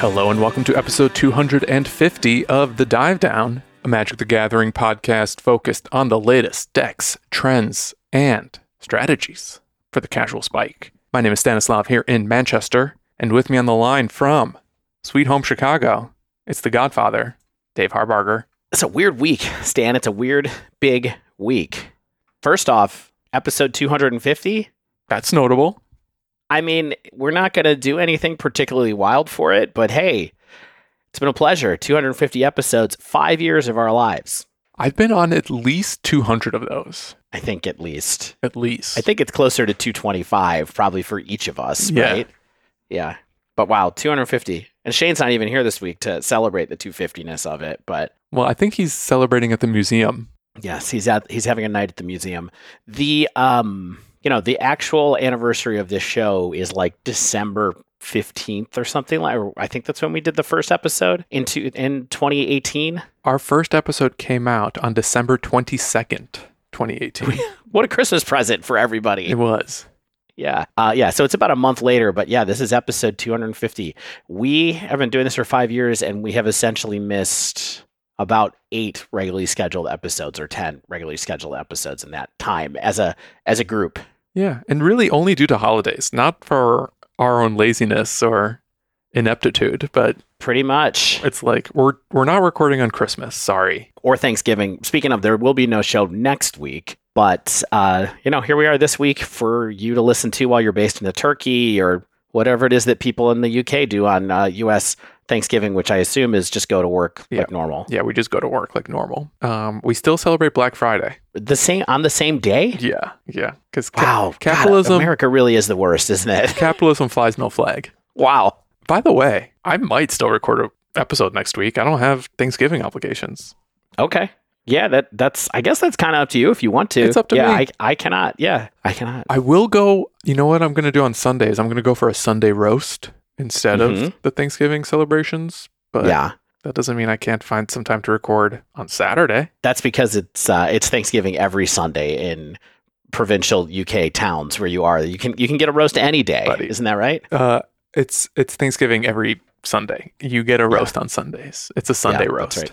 Hello and welcome to episode 250 of The Dive Down, a Magic the Gathering podcast focused on the latest decks, trends, and strategies for the casual spike. My name is Stanislav here in Manchester, and with me on the line from Sweet Home Chicago, it's the Godfather, Dave Harbarger. It's a weird week, Stan. It's a weird, big week. First off, episode 250. That's notable. I mean, we're not going to do anything particularly wild for it, but hey, it's been a pleasure. 250 episodes, five years of our lives. I've been on at least 200 of those. I think at least. At least. I think it's closer to 225, probably for each of us, Yeah. right? Yeah. But wow, 250. And Shane's not even here this week to celebrate the 250ness of it, but well, I think he's celebrating at the museum. Yes, he's at he's having a night at the museum. The um you know, the actual anniversary of this show is like December 15th or something like or I think that's when we did the first episode into in 2018. Our first episode came out on December 22nd, 2018. What a Christmas present for everybody. it was. Yeah. Uh, yeah. So it's about a month later, but yeah, this is episode 250. We have been doing this for five years and we have essentially missed about eight regularly scheduled episodes or 10 regularly scheduled episodes in that time as a as a group. Yeah, and really only due to holidays, not for our own laziness or ineptitude, but Pretty much. it's like we're we're not recording on Christmas. Sorry. or Thanksgiving. Speaking of, there will be no show next week, but uh, you know, here we are this week for you to listen to while you're based in the Turkey or whatever it is that people in the UK do on uh, U.S. Thanksgiving, which I assume is just go to work Yeah. like normal. Yeah, we just go to work like normal. Um, we still celebrate Black Friday. The same on the same day. Yeah, yeah, because Wow, God, capitalism America really is the worst, isn't it? capitalism flies no flag. wow. By the way, I might still record an episode next week. I don't have Thanksgiving obligations. Okay. Yeah, that that's. I guess that's kind of up to you if you want to. It's up to yeah, me. I I cannot. Yeah, I cannot. I will go. You know what I'm going to do on Sundays? I'm going to go for a Sunday roast instead of Mhm. the Thanksgiving celebrations. But yeah, that doesn't mean I can't find some time to record on Saturday. That's because it's uh, it's Thanksgiving every Sunday in provincial UK towns where you are. You can you can get a roast any day, Buddy. isn't that right? Uh, it's it's Thanksgiving every Sunday. You get a roast on Sundays. It's a Sunday Yeah, roast. right.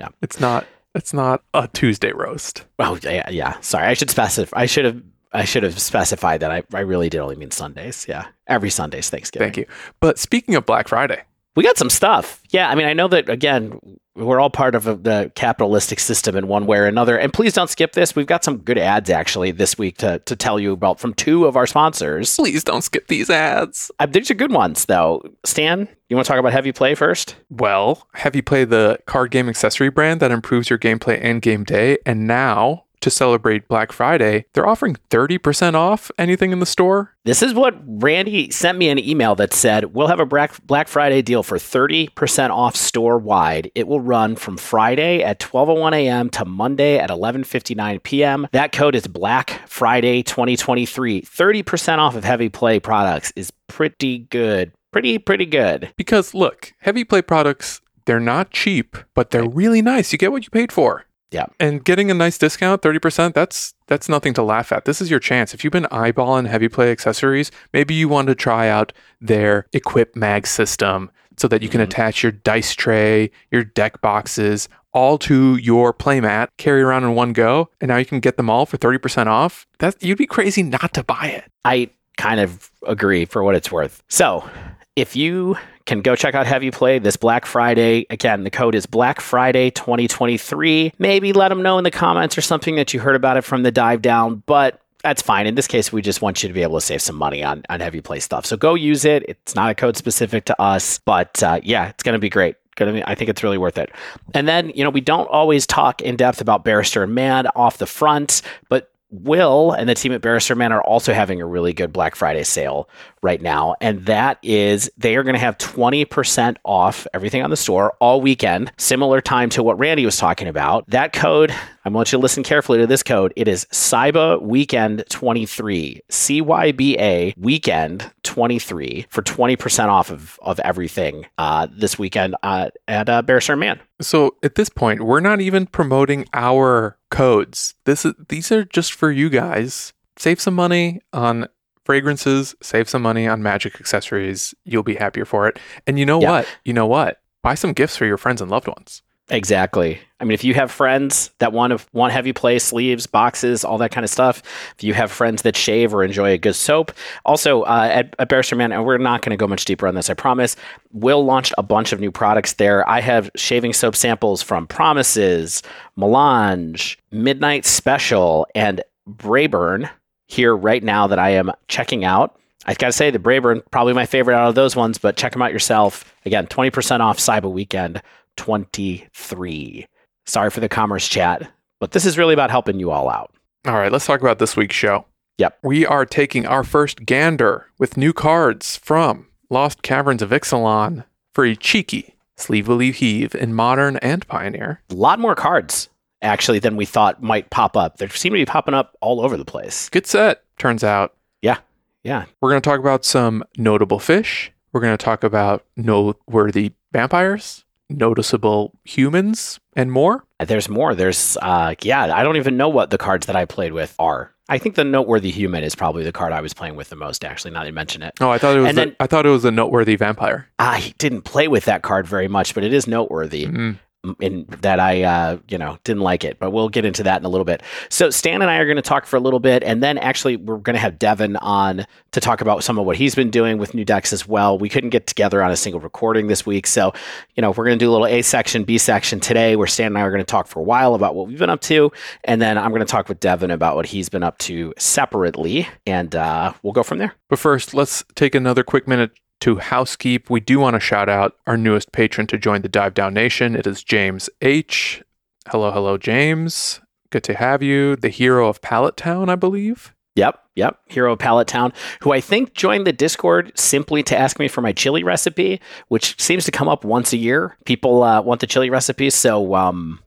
Yeah. It's not. It's not a Tuesday roast. Oh yeah, yeah. Sorry, I should specify. I should have I should have specified that. I, I really did only mean Sundays. Yeah, every Sunday's Thanksgiving. Thank you. But speaking of Black Friday, We got some stuff. Yeah, I mean, I know that again. We're all part of a, the capitalistic system in one way or another. And please don't skip this. We've got some good ads actually this week to, to tell you about from two of our sponsors. please don't skip these ads. Uh, these are good ones, though. Stan, you want to talk about heavy play first? Well, Heavy Play, the card game accessory brand that improves your gameplay and game day? And now, to celebrate Black Friday, they're offering 30% off anything in the store. This is what Randy sent me an email that said, We'll have a Black Friday deal for 30% off store wide. It will run from Friday at 12:01 a.m. to Monday at 11:59 p.m. That code is Black Friday 2023. 30% off of heavy play products is pretty good. Pretty pretty good. Because look, heavy play products, they're not cheap, but they're really nice. You get what you paid for. Yeah. And getting a nice discount, 30%, that's that's nothing to laugh at. This is your chance. If you've been eyeballing heavy play accessories, maybe you want to try out their Equip Mag system so that you can Mhm. attach your dice tray, your deck boxes, all to your playmat, carry around in one go, and now you can get them all for 30% off. That you'd be crazy not to buy it. I kind of agree for what it's worth. So, if you can go check out Heavy Play this Black Friday, again, the code is Black Friday 2023. Maybe let them know in the comments or something that you heard about it from the dive down, but that's fine. In this case, we just want you to be able to save some money on, on Heavy Play stuff. So go use it. It's not a code specific to us, but uh, yeah, it's going to be great. Gonna I think it's really worth it. And then, you know, we don't always talk in depth about Barrister and Mann off the front, but Will and the team at Barrister Mann are also having a really good Black Friday sale right now. And that is they are going to have 20% off everything on the store all weekend, similar time to what Randy was talking about. That code, I want you to listen carefully to this code. It is CYBA Weekend 23, C Y B A Weekend 23 for 20% off of, of everything uh, this weekend uh, at uh, Mann. So at this point, we're not even promoting our codes. This is these are just for you guys. Save some money on fragrances, save some money on magic accessories. You'll be happier for it. And you know Yeah. what? You know what? Buy some gifts for your friends and loved ones. Exactly. I mean, if you have friends that want to want heavy play, sleeves, boxes, all that kind of stuff, if you have friends that shave or enjoy a good soap, also uh, at, at Barrister Mann, and we're not going to go much deeper on this, I promise. Will launched a bunch of new products there. I have shaving soap samples from Promises, Melange, Midnight Special, and Brayburn here right now that I am checking out. I got to say, the Brayburn, probably my favorite out of those ones, but check them out yourself. Again, 20% off Cyber Weekend 23. Sorry for the commerce chat, but this is really about helping you all out. All right, let's talk about this week's show. Yep. We are taking our first gander with new cards from Lost Caverns of Ixalan for a cheeky sleeve will You heave in modern and pioneer. A lot more cards, actually, than we thought might pop up. They seem to be popping up all over the place. Good set, turns out. Yeah. Yeah. We're going to talk about some notable fish. We're going to talk about noteworthy vampires, noticeable humans, and more. There's more. There's, uh, yeah, I don't even know what the cards that I played with are. I think the noteworthy human is probably the card I was playing with the most, actually, now that you mention it. Oh, I thought it was. And the- then- I thought it was a noteworthy vampire. I didn't play with that card very much, but it is noteworthy. Mm. In that I, uh, you know, didn't like it, but we'll get into that in a little bit. So Stan and I are going to talk for a little bit, and then actually we're going to have Devin on to talk about some of what he's been doing with new decks as well. We couldn't get together on a single recording this week, so you know we're going to do a little A section, B section today, where Stan and I are going to talk for a while about what we've been up to, and then I'm going to talk with Devin about what he's been up to separately, and uh, we'll go from there. But first, let's take another quick minute to housekeep. We do want to shout out our newest patron to join the Dive Down Nation. It is James H. Hello, hello, James. Good to have you. The hero of Pallet Town, I believe. Yep, yep. Hero of Pallet Town, who I think joined the Discord simply to ask me for my chili recipe, which seems to come up once a year. People uh, want the chili recipe, so um,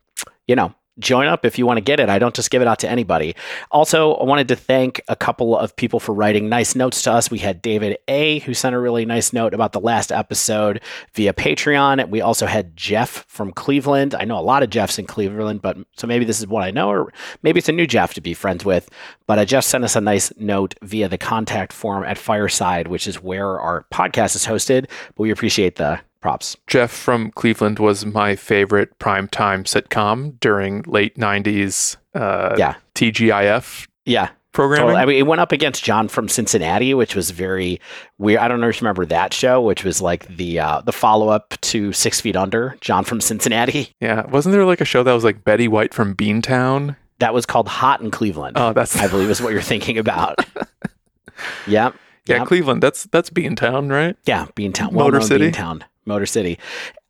you know, join up if you want to get it. I don't just give it out to anybody. Also, I wanted to thank a couple of people for writing nice notes to us. We had David A, who sent a really nice note about the last episode via Patreon. We also had Jeff from Cleveland. I know a lot of Jeffs in Cleveland, but so maybe this is one I know, or maybe it's a new Jeff to be friends with. But uh, Jeff sent us a nice note via the contact form at Fireside, which is where our podcast is hosted. But we appreciate the props. Jeff from Cleveland was my favorite primetime sitcom during late 90s uh, Yeah. TGIF Yeah. programming. Totally. I mean, it went up against John from Cincinnati, which was very weird. I don't know if you remember that show, which was like the uh, the follow up to Six Feet Under. John from Cincinnati. yeah. Wasn't there like a show that was like Betty White from Beantown? That was called Hot in Cleveland. Oh, that's I believe is what you're thinking about. yep. yeah, yep. Cleveland. That's that's Beantown, right? Yeah, Beantown. Motor City? Beantown. Motor City.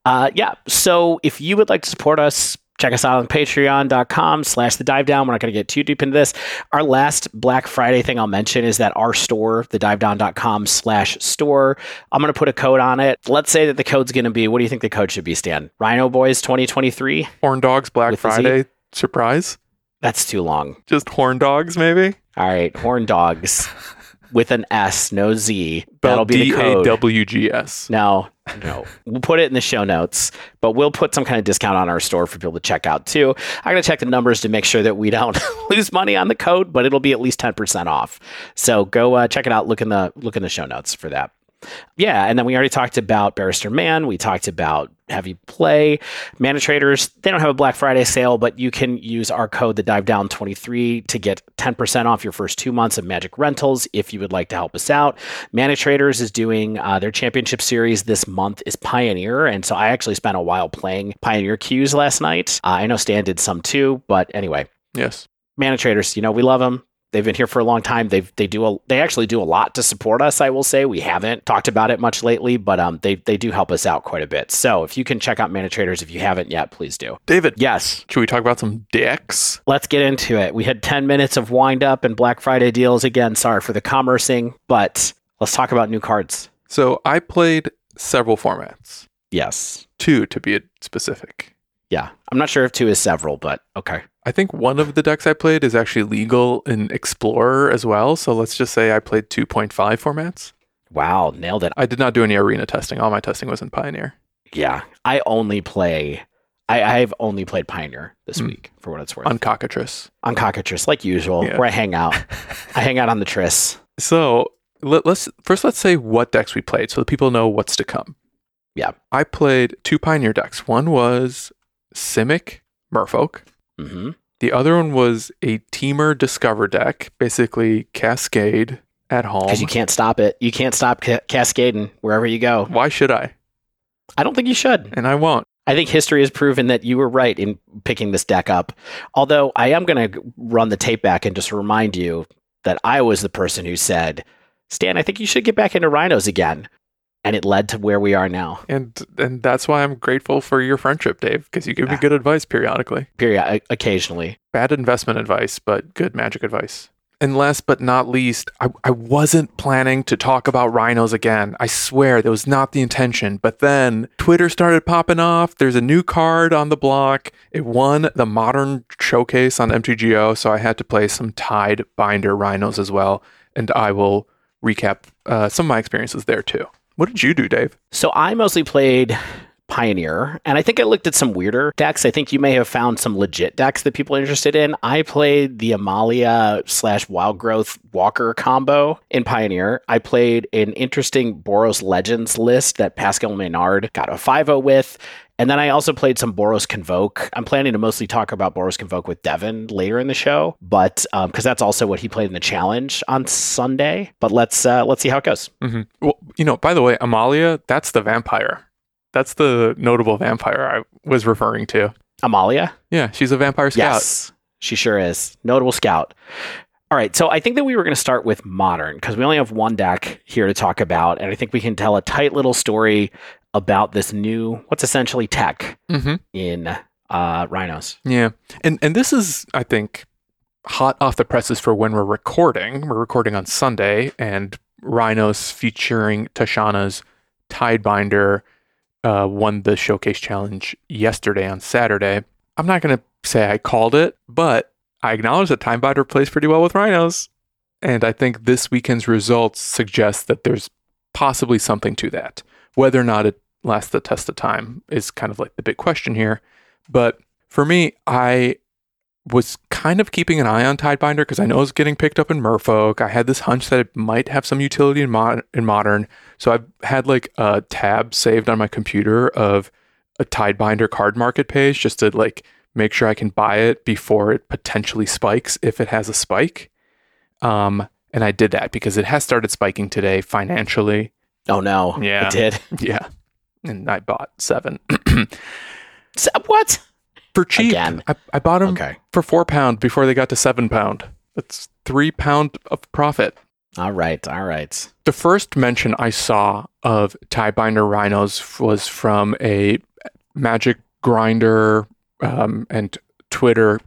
Uh, yeah. So if you would like to support us, check us out on patreon.com slash the dive down. We're not going to get too deep into this. Our last Black Friday thing I'll mention is that our store, the divedown.com slash store, I'm going to put a code on it. Let's say that the code's going to be, what do you think the code should be, Stan? Rhino Boys 2023? Horn Dogs Black With? Friday surprise. That's too long. Just Horn Dogs, maybe. All right. Horn Dogs with an S, no Z. That'll be the code. W G S. No, no. We'll put it in the show notes, but we'll put some kind of discount on our store for people to check out too. I'm going to check the numbers to make sure that we don't lose money on the code, but it'll be at least 10% off. So go uh, check it out. Look in the look in the show notes for that. Yeah, and then we already talked about Barrister Mann. We talked about Heavy Play. ManaTraders, they don't have a Black Friday sale, but you can use our code, the Dive Down 23 to get 10% off your first two months of Magic Rentals if you would like to help us out. ManaTraders is doing uh, their championship series this month is Pioneer, and so I actually spent a while playing Pioneer queues last night. Uh, I know Stan did some too, but anyway, Yes. ManaTraders, you know, we love them. They've been here for a long time. They've they do a they actually do a lot to support us. I will say we haven't talked about it much lately, but um they they do help us out quite a bit. So if you can check out ManaTraders if you haven't yet, please do. David, Yes, should we talk about some decks? let's get into it. We had ten minutes of wind up and Black Friday deals again. Sorry for the commercing, but let's talk about new cards. So I played several formats, Yes, two to be specific. yeah. I'm not sure if two is several, but okay. I think one of the decks I played is actually legal in Explorer as well. So let's just say I played 2.5 formats. Wow, nailed it. I did not do any arena testing. All my testing was in Pioneer. Yeah, I only play. I, I've only played Pioneer this Hmm. week for what it's worth. on Cockatrice. on Cockatrice, like usual, Yeah. where I hang out. I hang out on the Tris. So let, us first let's say what decks we played so that people know what's to come. Yeah. I played two Pioneer decks. One was Simic Merfolk. hmm The other one was a Temur Discover deck, basically Cascade at home. Because you can't stop it. You can't stop ca- cascading wherever you go. Why should I? I don't think you should. And I won't. I think history has proven that you were right in picking this deck up. Although I am going to run the tape back and just remind you that I was the person who said, Stan, I think you should get back into rhinos again. And it led to where we are now. And and that's why I'm grateful for your friendship, Dave, because you give me good advice periodically. Period. Occasionally. Bad investment advice, but good magic advice. And last but not least, I, I wasn't planning to talk about rhinos again. I swear that was not the intention. But then Twitter started popping off. There's a new card on the block. It won the modern showcase on MTGO, so I had to play some Tide Binder rhinos as well. And I will recap uh, some of my experiences there too. What did you do, Dave? So I mostly played Pioneer, and I think I looked at some weirder decks. I think you may have found some legit decks that people are interested in. I played the Amalia slash Wild Growth Walker combo in Pioneer. I played an interesting Boros Legends list that Pascal Maynard got a 5 with. And then I also played some Boros Convoke. I'm planning to mostly talk about Boros Convoke with Devin later in the show, but because that's also what he played in the challenge on Sunday. But let's uh, let's see how it goes. hmm Well, you know, by the way, Amalia, that's the vampire. That's the notable vampire I was referring to. Amalia, Yeah, she's a vampire scout. Yes, she sure is. Notable scout. All right, so I think that we were going to start with modern because we only have one deck here to talk about, and I think we can tell a tight little story about this new, what's essentially tech hmm in uh, Rhinos. Yeah, and and this is, I think, hot off the presses for when we're recording. We're recording on Sunday, and Rhinos featuring Tishana's Tidebinder uh, won the showcase challenge yesterday on Saturday. I'm not going to say I called it, but I acknowledge that Tidebinder plays pretty well with Rhinos, and I think this weekend's results suggest that there's possibly something to that. Whether or not it lasts the test of time is kind of like the big question here. But for me, I was kind of keeping an eye on Tidebinder because I know it's getting picked up in Merfolk. I had this hunch that it might have some utility in, mod- in modern. So I've had like a tab saved on my computer of a Tidebinder card market page just to like make sure I can buy it before it potentially spikes if it has a spike. Um, and I did that because it has started spiking today financially. Oh no, Yeah. it did. Yeah. And I bought seven So, what? for cheap. Again. I, I bought them Okay, for four pound before they got to seven pound. That's three pound of profit. all right, all right. The first mention I saw of Tidebinder rhinos was from a magic grinder um, and Twitter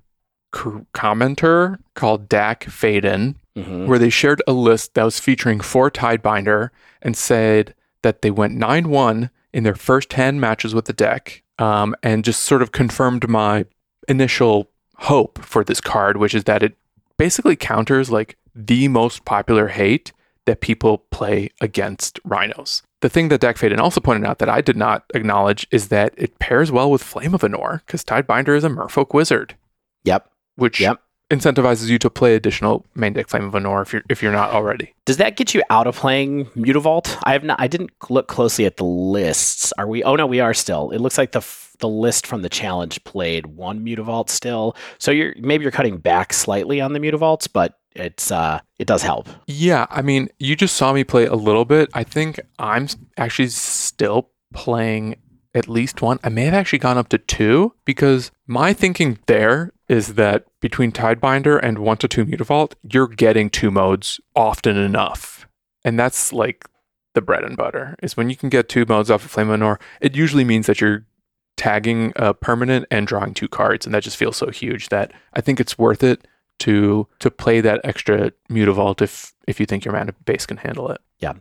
commenter called Dak Faden, hmm where they shared a list that was featuring four Tidebinder and said that they went 9 1 in their first 10 matches with the deck um, and just sort of confirmed my initial hope for this card, which is that it basically counters like the most popular hate that people play against rhinos. The thing that Dak Faden also pointed out that I did not acknowledge is that it pairs well with Flame of Anor because Tidebinder is a merfolk wizard, Yep, which yep. Incentivizes you to play additional main deck Flame of Anor if you're if you're not already. Does that get you out of playing Mutavault? I have not. I didn't look closely at the lists. Are we? Oh no, we are still. It looks like the f- the list from the challenge played one Mutavault still. So you're maybe you're cutting back slightly on the Mutavaults, but it's uh it does help. Yeah, I mean, you just saw me play a little bit. I think I'm actually still playing at least one. I may have actually gone up to two because my thinking there is that between Tidebinder and one to two Mutavault, you're getting two modes often enough. And that's like the bread and butter is when you can get two modes off of Flame Anor, it usually means that you're tagging a permanent and drawing two cards. And that just feels so huge that I think it's worth it to to play that extra Mutavault if if you think your mana base can handle it. Yeah.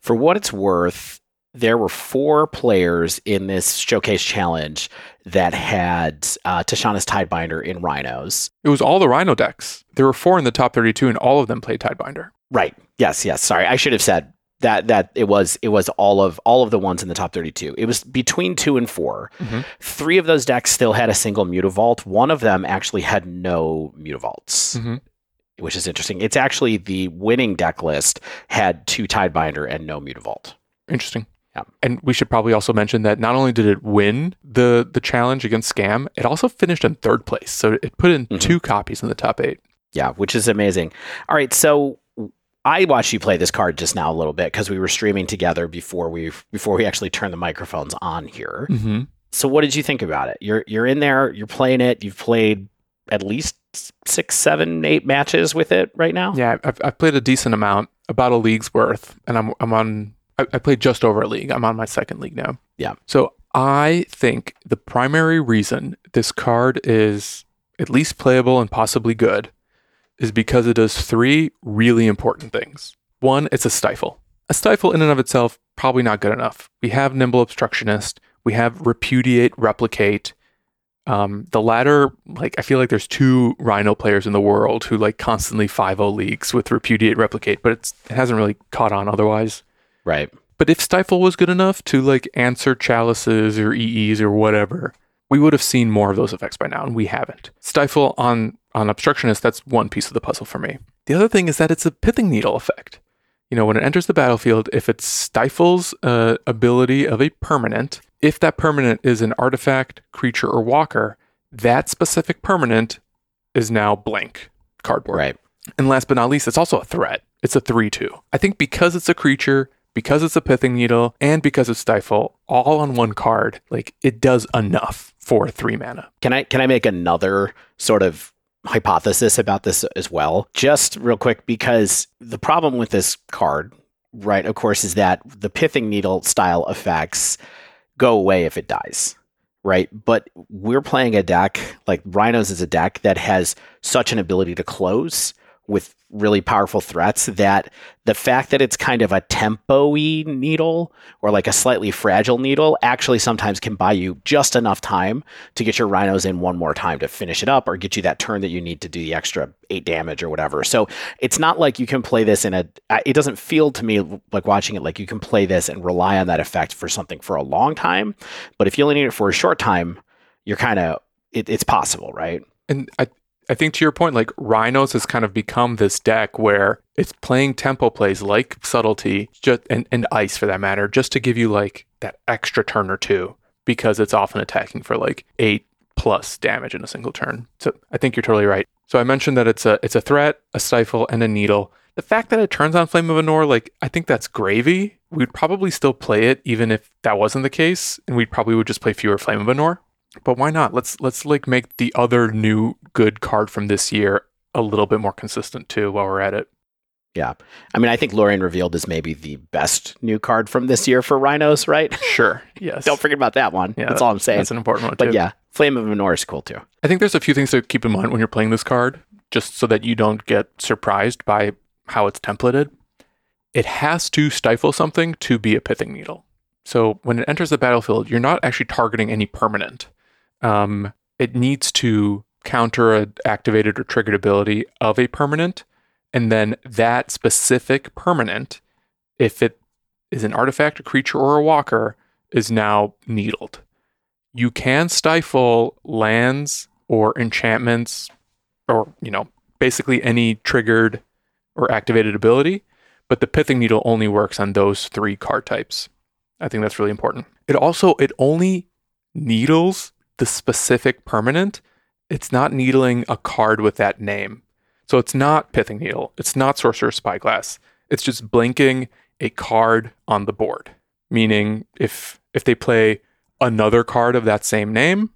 For what it's worth, there were four players in this showcase challenge that had uh, Tishana's Tidebinder in Rhinos. It was all the Rhino decks. There were four in the top 32, and all of them played Tidebinder. Right. Yes. Yes. Sorry, I should have said that. That it was. It was all of all of the ones in the top thirty-two. It was between two and 4 Mhm. Three of those decks still had a single Mutavault. One of them actually had no Mutavaults. Mhm. which is interesting. It's actually the winning deck list had two Tidebinder and no Mutavault. Interesting. Yeah. And we should probably also mention that not only did it win the the challenge against Scam, it also finished in third place. So it put in Mhm. two copies in the top eight. Yeah, which is amazing. All right, so I watched you play this card just now a little bit because we were streaming together before we before we actually turned the microphones on here. Mm-hmm. So what did you think about it? You're you're in there, you're playing it. You've played at least six, seven, eight matches with it right now. Yeah, I've, I've played a decent amount, about a league's worth, and I'm I'm on. I, I played just over a league. I'm on my second league now. Yeah. So I think the primary reason this card is at least playable and possibly good is because it does three really important things. One, it's a stifle. A stifle in and of itself probably not good enough. We have nimble obstructionist. We have repudiate, replicate. Um, the latter, like I feel like there's two Rhino players in the world who like constantly 5-0 leagues with repudiate, replicate, but it's, it hasn't really caught on otherwise. Right. But if Stifle was good enough to like answer chalices or EEs or whatever, we would have seen more of those effects by now, and we haven't. Stifle on on obstructionist, that's one piece of the puzzle for me. The other thing is that it's a pithing needle effect. You know, when it enters the battlefield, if it stifles uh, ability of a permanent, if that permanent is an artifact, creature, or walker, that specific permanent is now blank cardboard. Right. And last but not least, it's also a threat. It's a 3 2. I think because it's a creature, because it's a pithing needle, and because it's stifle, all on one card, like it does enough for three mana. Can I can I make another sort of hypothesis about this as well? Just real quick, because the problem with this card, right, of course, is that the pithing needle style effects go away if it dies. Right. But we're playing a deck like Rhinos is a deck that has such an ability to close with really powerful threats that the fact that it's kind of a tempo-y needle or like a slightly fragile needle actually sometimes can buy you just enough time to get your rhinos in one more time to finish it up or get you that turn that you need to do the extra eight damage or whatever. So it's not like you can play this in a. It doesn't feel to me like watching it like you can play this and rely on that effect for something for a long time. But if you only need it for a short time, you're kind of it, it's possible, right? And I, I think to your point, like Rhinos has kind of become this deck where it's playing tempo plays like subtlety, just and, and ice for that matter, just to give you like that extra turn or two because it's often attacking for like eight plus damage in a single turn. So I think you're totally right. So I mentioned that it's a it's a threat, a stifle, and a needle. The fact that it turns on Flame of Anor, like I think that's gravy. We'd probably still play it even if that wasn't the case, and we probably would just play fewer Flame of Anor. But why not? Let's let's like make the other new good card from this year a little bit more consistent too while we're at it. Yeah. I mean, I think Lorien Revealed is maybe the best new card from this year for Rhinos, right? Sure. Yes. Don't forget about that one. Yeah, That's all I'm saying. That's an important one But too. yeah, Flame of Anor is cool too. I think there's a few things to keep in mind when you're playing this card, just so that you don't get surprised by how it's templated. It has to stifle something to be a pithing needle. So when it enters the battlefield, you're not actually targeting any permanent. Um, it needs to counter a activated or triggered ability of a permanent, and then that specific permanent, if it is an artifact, a creature, or a walker, is now needled. You can stifle lands or enchantments, or you know, basically any triggered or activated ability, but the pithing needle only works on those three card types. I think that's really important. It also it only needles the specific permanent. It's not needling a card with that name. So it's not pithing needle. It's not Sorcerer's spyglass. It's just blinking a card on the board. Meaning if if they play another card of that same name,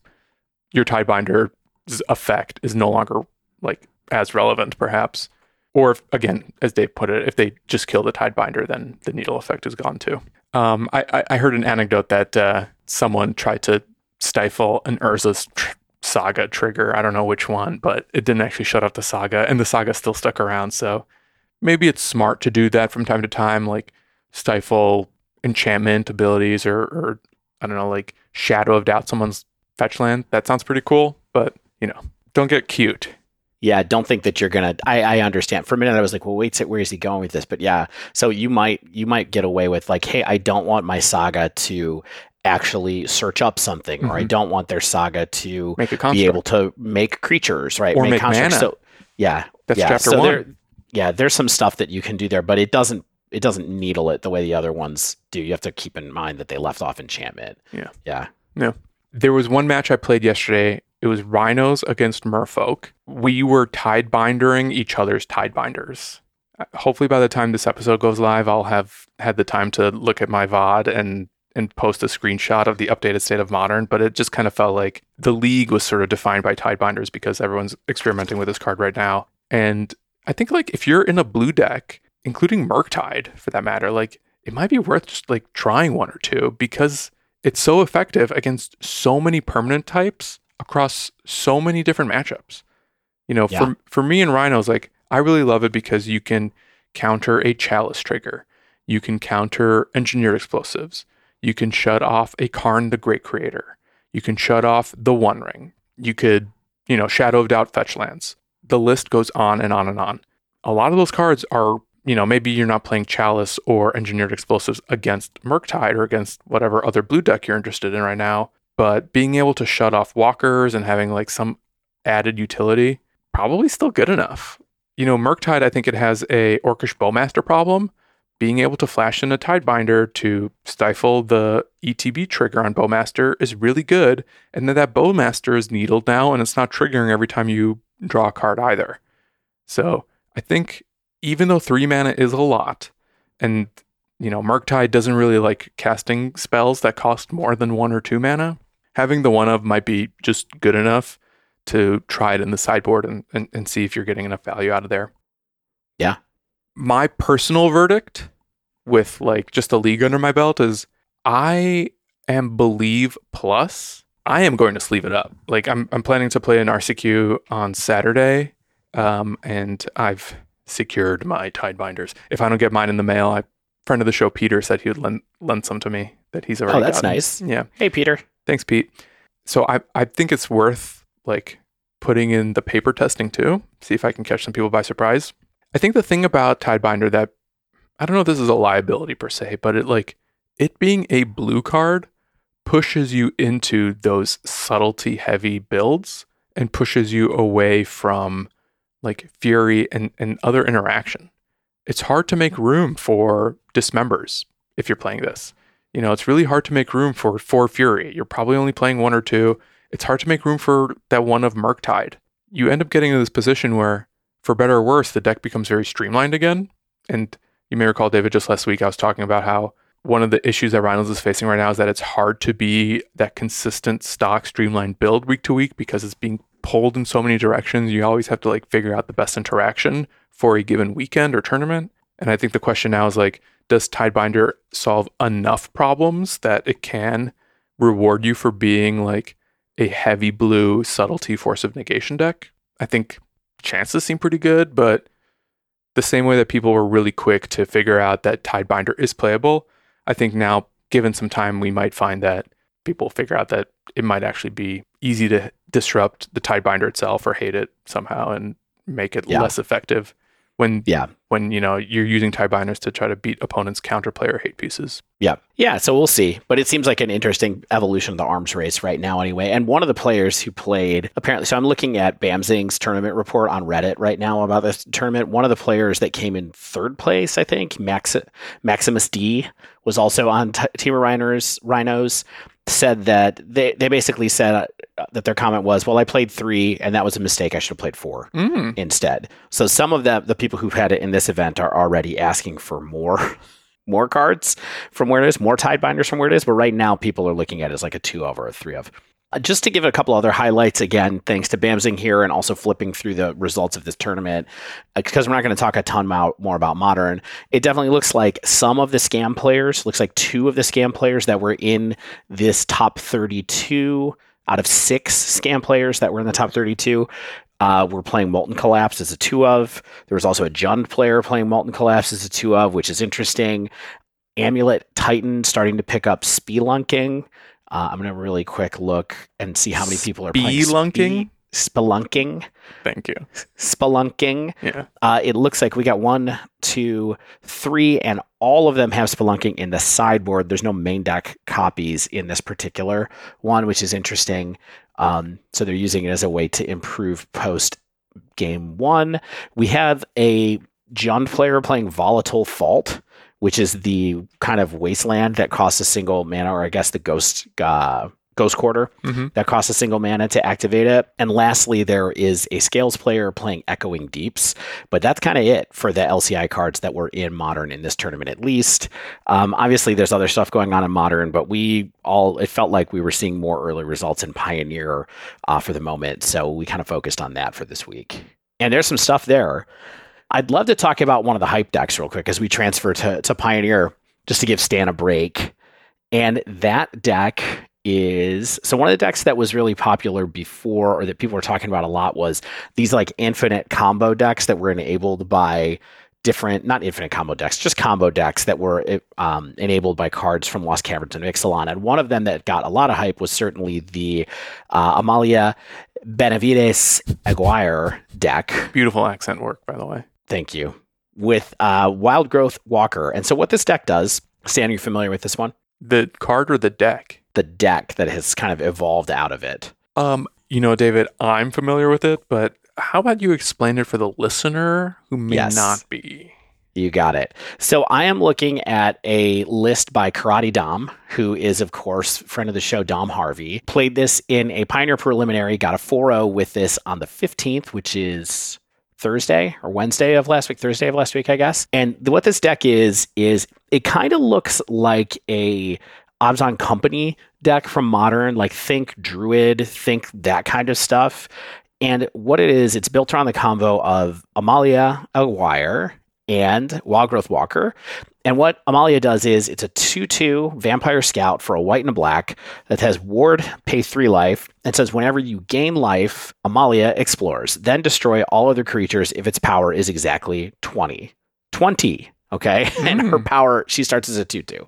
your Tidebinder's effect is no longer like as relevant, perhaps. Or if, again, as Dave put it, if they just kill the Tidebinder, then the needle effect is gone too. Um, I, I, heard an anecdote that uh, someone tried to stifle an Urza's tr- saga trigger. I don't know which one, but it didn't actually shut off the saga, and the saga still stuck around. So maybe it's smart to do that from time to time, like stifle enchantment abilities or, or I don't know, like shadow of doubt someone's fetch land. That sounds pretty cool, but you know, don't get cute. Yeah, don't think that you're gonna. I, I understand. For a minute, I was like, "Well, wait, where is he going with this?" But yeah, so you might you might get away with like, "Hey, I don't want my saga to actually search up something, or I Mhm. don't want their saga to Make a be able to make creatures, right? Or make constructs." mana. So yeah, That's yeah, chapter so one. there, yeah, there's some stuff that you can do there, but it doesn't it doesn't needle it the way the other ones do. You have to keep in mind that they left off enchantment. Yeah. Yeah. There was one match I played yesterday. It was Rhinos against Merfolk. We were tide bindering each other's tide binders. Uh, Hopefully, by the time this episode goes live, I'll have had the time to look at my VOD and and post a screenshot of the updated state of modern. But it just kind of felt like the league was sort of defined by tide binders because everyone's experimenting with this card right now. And I think like if you're in a blue deck, including Murktide for that matter, like it might be worth just like trying one or two because it's so effective against so many permanent types across so many different matchups. You know, Yeah. for for me and Rhinos, like I really love it because you can counter a chalice trigger, you can counter engineered explosives, you can shut off a Karn the Great Creator, you can shut off the One Ring, you could, you know, Shadow of Doubt fetch lands. The list goes on and on and on. A lot of those cards are you know, maybe you're not playing Chalice or Engineered Explosives against Murktide or against whatever other blue deck you're interested in right now, but being able to shut off walkers and having like some added utility, probably still good enough. You know, Murktide, I think it has a Orcish Bowmaster problem. Being able to flash in a Tidebinder to stifle the ETB trigger on Bowmaster is really good. And then that Bowmaster is needled now and it's not triggering every time you draw a card either. So I think even though three mana is a lot, and you know, Murktide doesn't really like casting spells that cost more than one or two mana, having the one of might be just good enough to try it in the sideboard and, and, and see if you're getting enough value out of there. Yeah. My personal verdict with like just a league under my belt is I am believe plus. I am going to sleeve it up. Like I'm I'm planning to play an RCQ on Saturday. Um, and I've secured my tide binders. If I don't get mine in the mail, I friend of the show Peter said he would lend lend some to me that he's already. Oh, that's gotten. nice. Yeah, Hey, Peter. thanks, Pete. So I I think it's worth like putting in the paper testing too. See if I can catch some people by surprise. I think the thing about Tidebinder that I don't know if this is a liability per se, but it like it being a blue card pushes you into those subtlety heavy builds and pushes you away from like fury and, and other interaction. It's hard to make room for dismembers if you're playing this. You know, it's really hard to make room for four fury. You're probably only playing one or two. It's hard to make room for that one of Murktide. You end up getting into this position where, for better or worse, the deck becomes very streamlined again. And you may recall, David, just last week I was talking about how one of the issues that Rhinos is facing right now is that it's hard to be that consistent stock streamlined build week to week because it's being pulled in so many directions. You always have to like figure out the best interaction for a given weekend or tournament. And I think the question now is like, does Tidebinder solve enough problems that it can reward you for being like a heavy blue subtlety force of negation deck? I think chances seem pretty good, but the same way that people were really quick to figure out that Tidebinder is playable, I think now, given some time, we might find that people figure out that it might actually be easy to disrupt the Tidebinder itself or hate it somehow and make it Yeah. less effective when Yeah. when you know you're using Tidebinders to try to beat opponents' counter player hate pieces. Yeah. Yeah. So we'll see. But it seems like an interesting evolution of the arms race right now, anyway. And one of the players who played, apparently, so I'm looking at Bamzing's tournament report on Reddit right now about this tournament. One of the players that came in third place, I think, Max, Maximus D, was also on t- Team of Rhinos, Rhinos, said that they, they basically said that their comment was, well, I played three, and that was a mistake. I should have played four Mm. instead. So some of the the people who've had it in this event are already asking for more more cards from where it is, more tide binders from where it is. But right now, people are looking at it as like a two of or a three of. Uh, Just to give a couple other highlights, again, thanks to Bamzing here and also flipping through the results of this tournament, because we're not going to talk a ton mo- more about modern. It definitely looks like some of the scam players, looks like two of the scam players that were in this top 32 out of six scam players that were in the top 32 uh, were playing Molten Collapse as a two of. There was also a Jund player playing Molten Collapse as a two of, which is interesting. Amulet Titan starting to pick up spelunking. Uh, I'm going to really quick look and see how many people are playing Spelunking? Spe- spelunking. Thank you. Spelunking. Yeah. Uh, it looks like we got one, two, three, and all of them have spelunking in the sideboard. There's no main deck copies in this particular one, which is interesting. Um, so they're using it as a way to improve post game one. We have a Jund player playing Volatile Fault, which is the kind of wasteland that costs a single mana, or I guess the ghost uh, Ghost Quarter Mhm. that costs a single mana to activate it. And lastly, there is a Scales player playing Echoing Deeps, but that's kind of it for the LCI cards that were in Modern in this tournament, at least. Um, obviously, there's other stuff going on in Modern, but we all it felt like we were seeing more early results in Pioneer uh, for the moment, so we kind of focused on that for this week. And there's some stuff there. I'd love to talk about one of the hype decks real quick as we transfer to, to Pioneer, just to give Stan a break. And that deck is so one of the decks that was really popular before or that people were talking about a lot was these like infinite combo decks that were enabled by different not infinite combo decks just combo decks that were um, enabled by cards from lost caverns and ixalan and one of them that got a lot of hype was certainly the uh, amalia benavides aguirre deck. Beautiful accent work, by the way. thank you. With uh, wild growth walker. And so what this deck does stan are you familiar with this one The card or the deck? the deck that has kind of evolved out of it Um, you know, David, I'm familiar with it, but how about you explain it for the listener who may Yes. not be? You got it. So I am looking at a list by Karate Dom, who is, of course, friend of the show, Dom Harvey. Played this in a Pioneer preliminary, got a 4 0 with this on the 15th, which is Thursday or Wednesday of last week, Thursday of last week, I guess. And what this deck is, is it kind of looks like a Abzan Company deck from Modern, like think Druid, think that kind of stuff. And what it is, it's built around the combo of Amalia Aguirre and Wild Growth Walker. And what Amalia does is it's a 2 2 vampire scout for a white and a black that has ward, pay three life, and says whenever you gain life, Amalia explores. Then destroy all other creatures if its power is exactly 20. 20. Okay. And her Mm. power, she starts as a 2 2.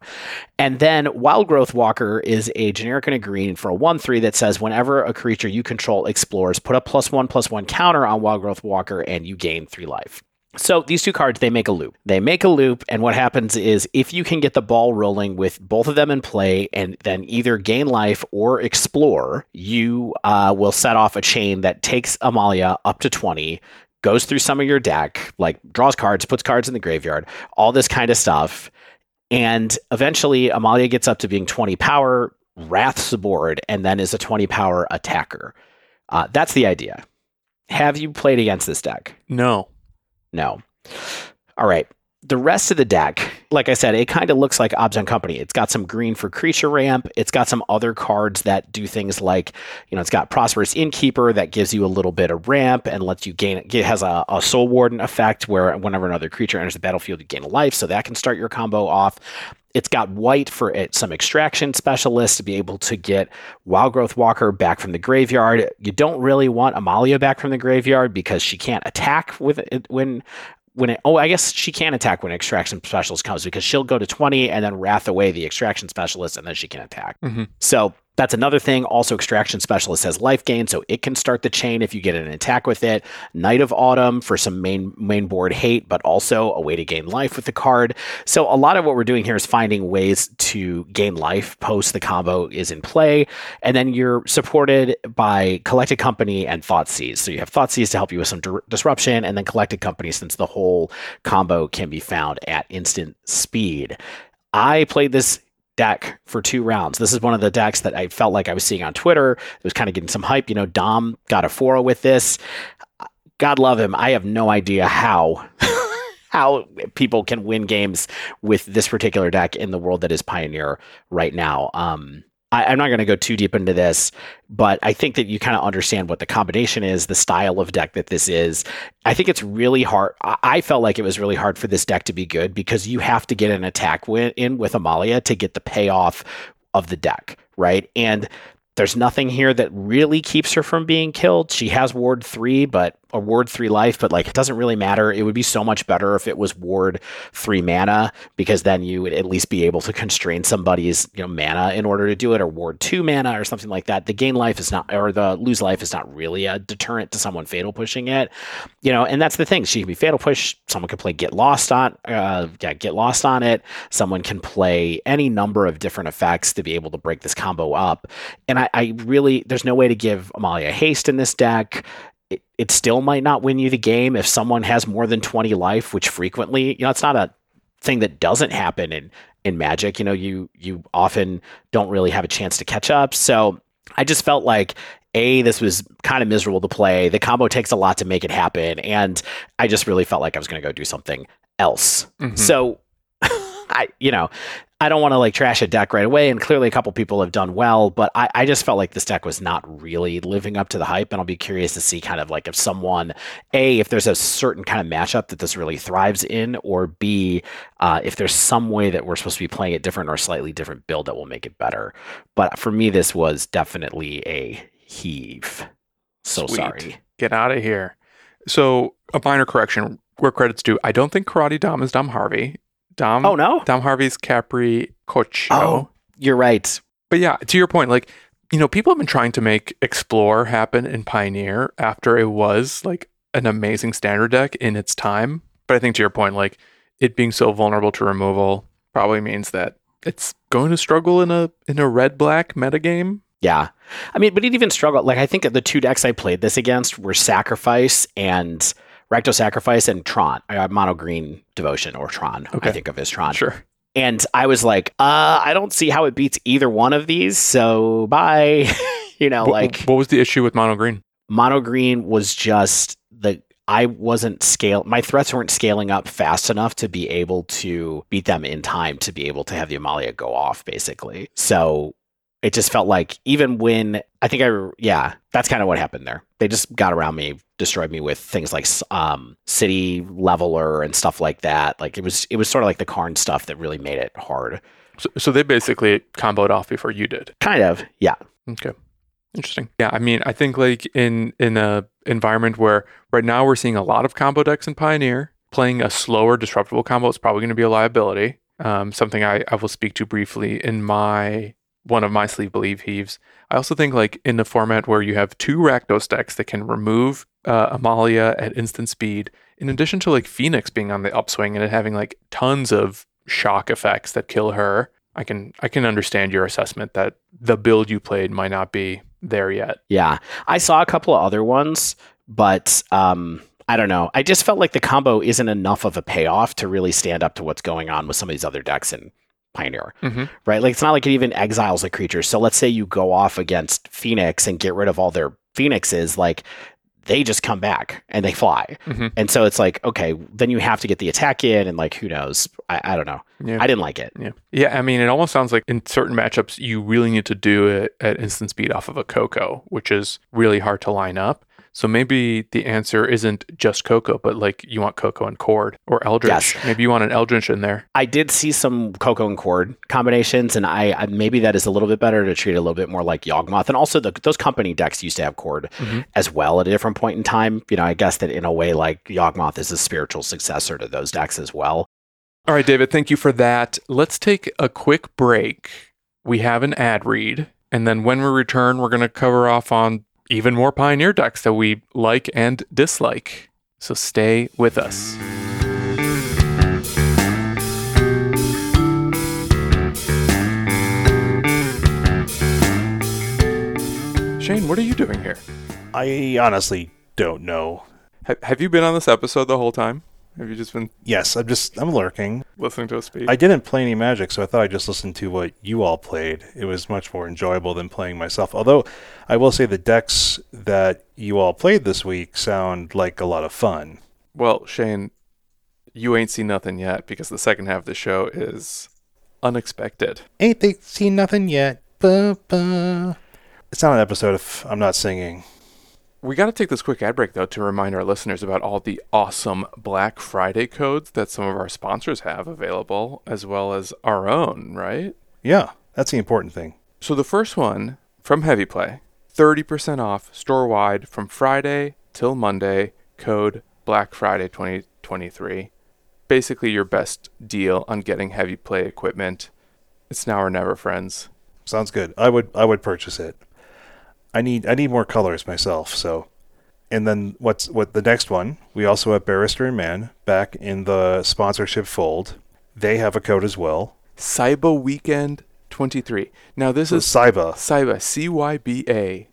And then Wild Growth Walker is a generic and a green for a 1 3 that says whenever a creature you control explores, put a plus 1 plus 1 counter on Wild Growth Walker and you gain 3 life. So these two cards, they make a loop. They make a loop, and what happens is if you can get the ball rolling with both of them in play and then either gain life or explore, you uh, will set off a chain that takes Amalia up to 20, goes through some of your deck, like draws cards, puts cards in the graveyard, all this kind of stuff. And eventually, Amalia gets up to being 20 power, wraths the board, and then is a 20 power attacker. Uh, that's the idea. Have you played against this deck? No. No. All right. The rest of the deck, like I said, it kind of looks like Abzan Company. It's got some green for creature ramp. It's got some other cards that do things like, you know, it's got Prosperous Innkeeper that gives you a little bit of ramp and lets you gain. It has a, a Soul Warden effect where whenever another creature enters the battlefield, you gain a life, so that can start your combo off. It's got white for it, some extraction specialists to be able to get Wild Growth Walker back from the graveyard. You don't really want Amalia back from the graveyard because she can't attack with it when when it, oh, I guess she can attack when extraction specialist comes because she'll go to 20 and then wrath away the extraction specialist and then she can attack. Mhm. So that's another thing. Also, extraction specialist has life gain, so it can start the chain if you get an attack with it. Knight of Autumn for some main main board hate, but also a way to gain life with the card. So a lot of what we're doing here is finding ways to gain life post the combo is in play, and then you're supported by Collected Company and Thought Thoughtseize. So you have Thought Thoughtseize to help you with some dir- disruption, and then Collected Company since the whole combo can be found at instant speed. I played this deck for two rounds. This is one of the decks that I felt like I was seeing on Twitter. It was kind of getting some hype. You know, Dom got a 4 with this. God love him. I have no idea how. How people can win games with this particular deck in the world that is Pioneer right now. Um, I, I'm not going to go too deep into this, but I think that you kind of understand what the combination is, the style of deck that this is. I think it's really hard. I, I felt like it was really hard for this deck to be good because you have to get an attack win in with Amalia to get the payoff of the deck, right? And there's nothing here that really keeps her from being killed. She has ward three, but a ward three life, but like it doesn't really matter. It would be so much better if it was ward three mana, because then you would at least be able to constrain somebody's you know mana in order to do it, or ward two mana or something like that. The gain life is not, or the lose life is not really a deterrent to someone fatal pushing it, you know. And that's the thing. She can be fatal push. Someone can play get lost on, uh, yeah, get lost on it. Someone can play any number of different effects to be able to break this combo up. And I, I really, there's no way to give Amalia haste in this deck it, it still might not win you the game if someone has more than 20 life, which frequently, you know, it's not a thing that doesn't happen in in Magic. You know, you you often don't really have a chance to catch up. So I just felt like a this was kind of miserable to play. The combo takes a lot to make it happen, and I just really felt like I was going to go do something else. Mhm. So I, you know, I don't want to like trash a deck right away, and clearly a couple people have done well, but I, I just felt like this deck was not really living up to the hype, and I'll be curious to see kind of like if someone, a, if there's a certain kind of matchup that this really thrives in, or b, uh, if there's some way that we're supposed to be playing it different or slightly different build that will make it better. But for me, this was definitely a heave. So Sweet. sorry. Get out of here. So, a minor correction where credits due. I don't think Karate Dom is Dom Harvey. Dom, Oh no! Dom Harvey's Capri Cocho. Oh. You're right. But yeah, to your point, like, you know, people have been trying to make Explore happen in Pioneer after it was like an amazing standard deck in its time. But I think to your point, like, it being so vulnerable to removal probably means that it's going to struggle in a in a red black metagame. Yeah. I mean, but it even struggled. Like, I think the two decks I played this against were Sacrifice and Rakdos Sacrifice and Tron, uh, Mono Green Devotion, or Tron, Okay. I think of as Tron. Sure. And I was like, uh, I don't see how it beats either one of these. So bye. you know, Wh- like what was the issue with mono green? Mono Green was just the. I wasn't scale. My threats weren't scaling up fast enough to be able to beat them in time to be able to have the Amalia go off, basically. So it just felt like even when I think I yeah, that's kind of what happened there. They just got around me, destroyed me with things like um, city leveler and stuff like that. Like it was it was sort of like the Karn stuff that really made it hard. So, so they basically comboed off before you did. Kind of, yeah. Okay. Interesting. Yeah, I mean, I think like in in a environment where right now we're seeing a lot of combo decks in Pioneer, playing a slower disruptible combo is probably going to be a liability. Um, something I, I will speak to briefly in my one of my sleeve believe heaves. I also think like in the format where you have two Rakdos decks that can remove uh, Amalia at instant speed, in addition to like Phoenix being on the upswing and it having like tons of shock effects that kill her. I can I can understand your assessment that the build you played might not be there yet. Yeah. I saw a couple of other ones, but um, I don't know. I just felt like the combo isn't enough of a payoff to really stand up to what's going on with some of these other decks in Pioneer, Mhm. right? Like it's not like it even exiles a creature. So let's say you go off against Phoenix and get rid of all their Phoenixes, like they just come back and they fly. Mhm. And so it's like, okay, then you have to get the attack in, and like who knows? I, I don't know. Yeah. I didn't like it. Yeah. Yeah, I mean it almost sounds like in certain matchups you really need to do it at instant speed off of a Coco, which is really hard to line up. So maybe the answer isn't just Coco, but like you want Coco and Chord or Eldritch. Yes. Maybe you want an Eldritch in there. I did see some Coco and Chord combinations, and I, I maybe that is a little bit better to treat a little bit more like Yawgmoth. And also, the, those company decks used to have Chord Mhm. as well at a different point in time. You know, I guess that in a way, like Yawgmoth is a spiritual successor to those decks as well. All right, David, thank you for that. Let's take a quick break. We have an ad read, and then when we return, we're going to cover off on even more Pioneer decks that we like and dislike. So stay with us. Shane, what are you doing here? I honestly don't know. Ha- have you been on this episode the whole time? Have you just been Yes, I'm just I'm lurking. listening to us speak? I didn't play any Magic, so I thought I'd just listen to what you all played. It was much more enjoyable than playing myself. Although I will say the decks that you all played this week sound like a lot of fun. Well, Shane, you ain't seen nothing yet because the second half of the show is unexpected. Ain't they seen nothing yet? Ba, ba. It's not an episode if I'm not singing. We got to take this quick ad break, though, to remind our listeners about all the awesome Black Friday codes that some of our sponsors have available, as well as our own, right? Yeah, that's the important thing. So the first one from Heavy Play 30% off store wide from Friday till Monday, code Black Friday 2023. Basically, your best deal on getting Heavy Play equipment. It's now or never, friends. Sounds good. I would I would purchase it. I need I need more colors myself, so and then what's what the next one? We also have Barrister and Mann back in the sponsorship fold. They have a code as well. Cyber Weekend 23. Now, this So is Saiba. Cyber, C Y B A,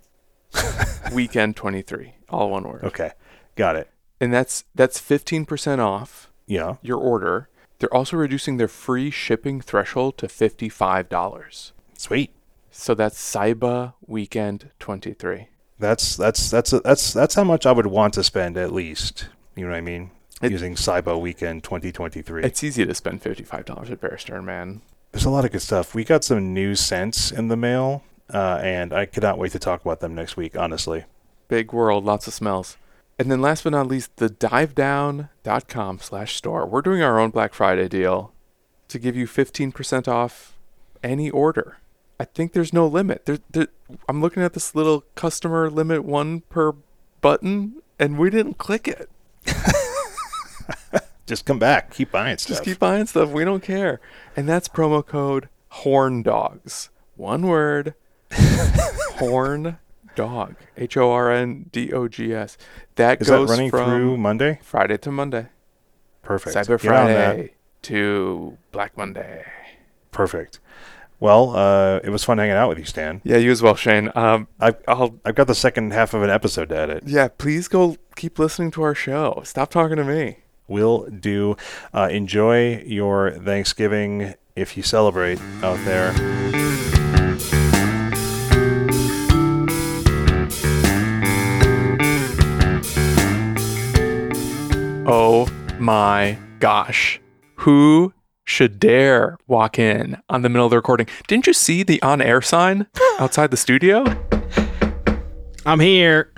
Weekend 23. All one word. Okay, got it. And that's that's 15% off Yeah. your order. They're also reducing their free shipping threshold to $55. Sweet. So that's Saiba Weekend 23. That's that's that's that's that's how much I would want to spend at least. You know what I mean? It- Using Cybo Weekend 2023. It's easy to spend $55 at Barrister Mann. There's a lot of good stuff. We got some new scents in the mail, uh, and I cannot wait to talk about them next week. Honestly. Big world, lots of smells. And then last but not least, the divedown.com slash store. We're doing our own Black Friday deal to give you 15% off any order. I think there's no limit. There, there, I'm looking at this little customer limit one per button, and we didn't click it. Just come back. Keep buying stuff. Just keep buying stuff. We don't care. And that's promo code Horn Dogs. One word. Horn Dog. H O R N D O G S. That Is that goes running from through Monday? Friday to Monday. Perfect. Cyber Get. Friday to Black Monday. Perfect. Well, uh, it was fun hanging out with you, Stan. Yeah, you as well, Shane. Um, I've I'll I've got the second half of an episode to edit. yeah. Please go keep listening to our show. Stop talking to me. Will do. Uh, enjoy your Thanksgiving if you celebrate out there. Oh my gosh. Who should dare walk in on the middle of the recording? Didn't you see the on air sign outside the studio? I'm here.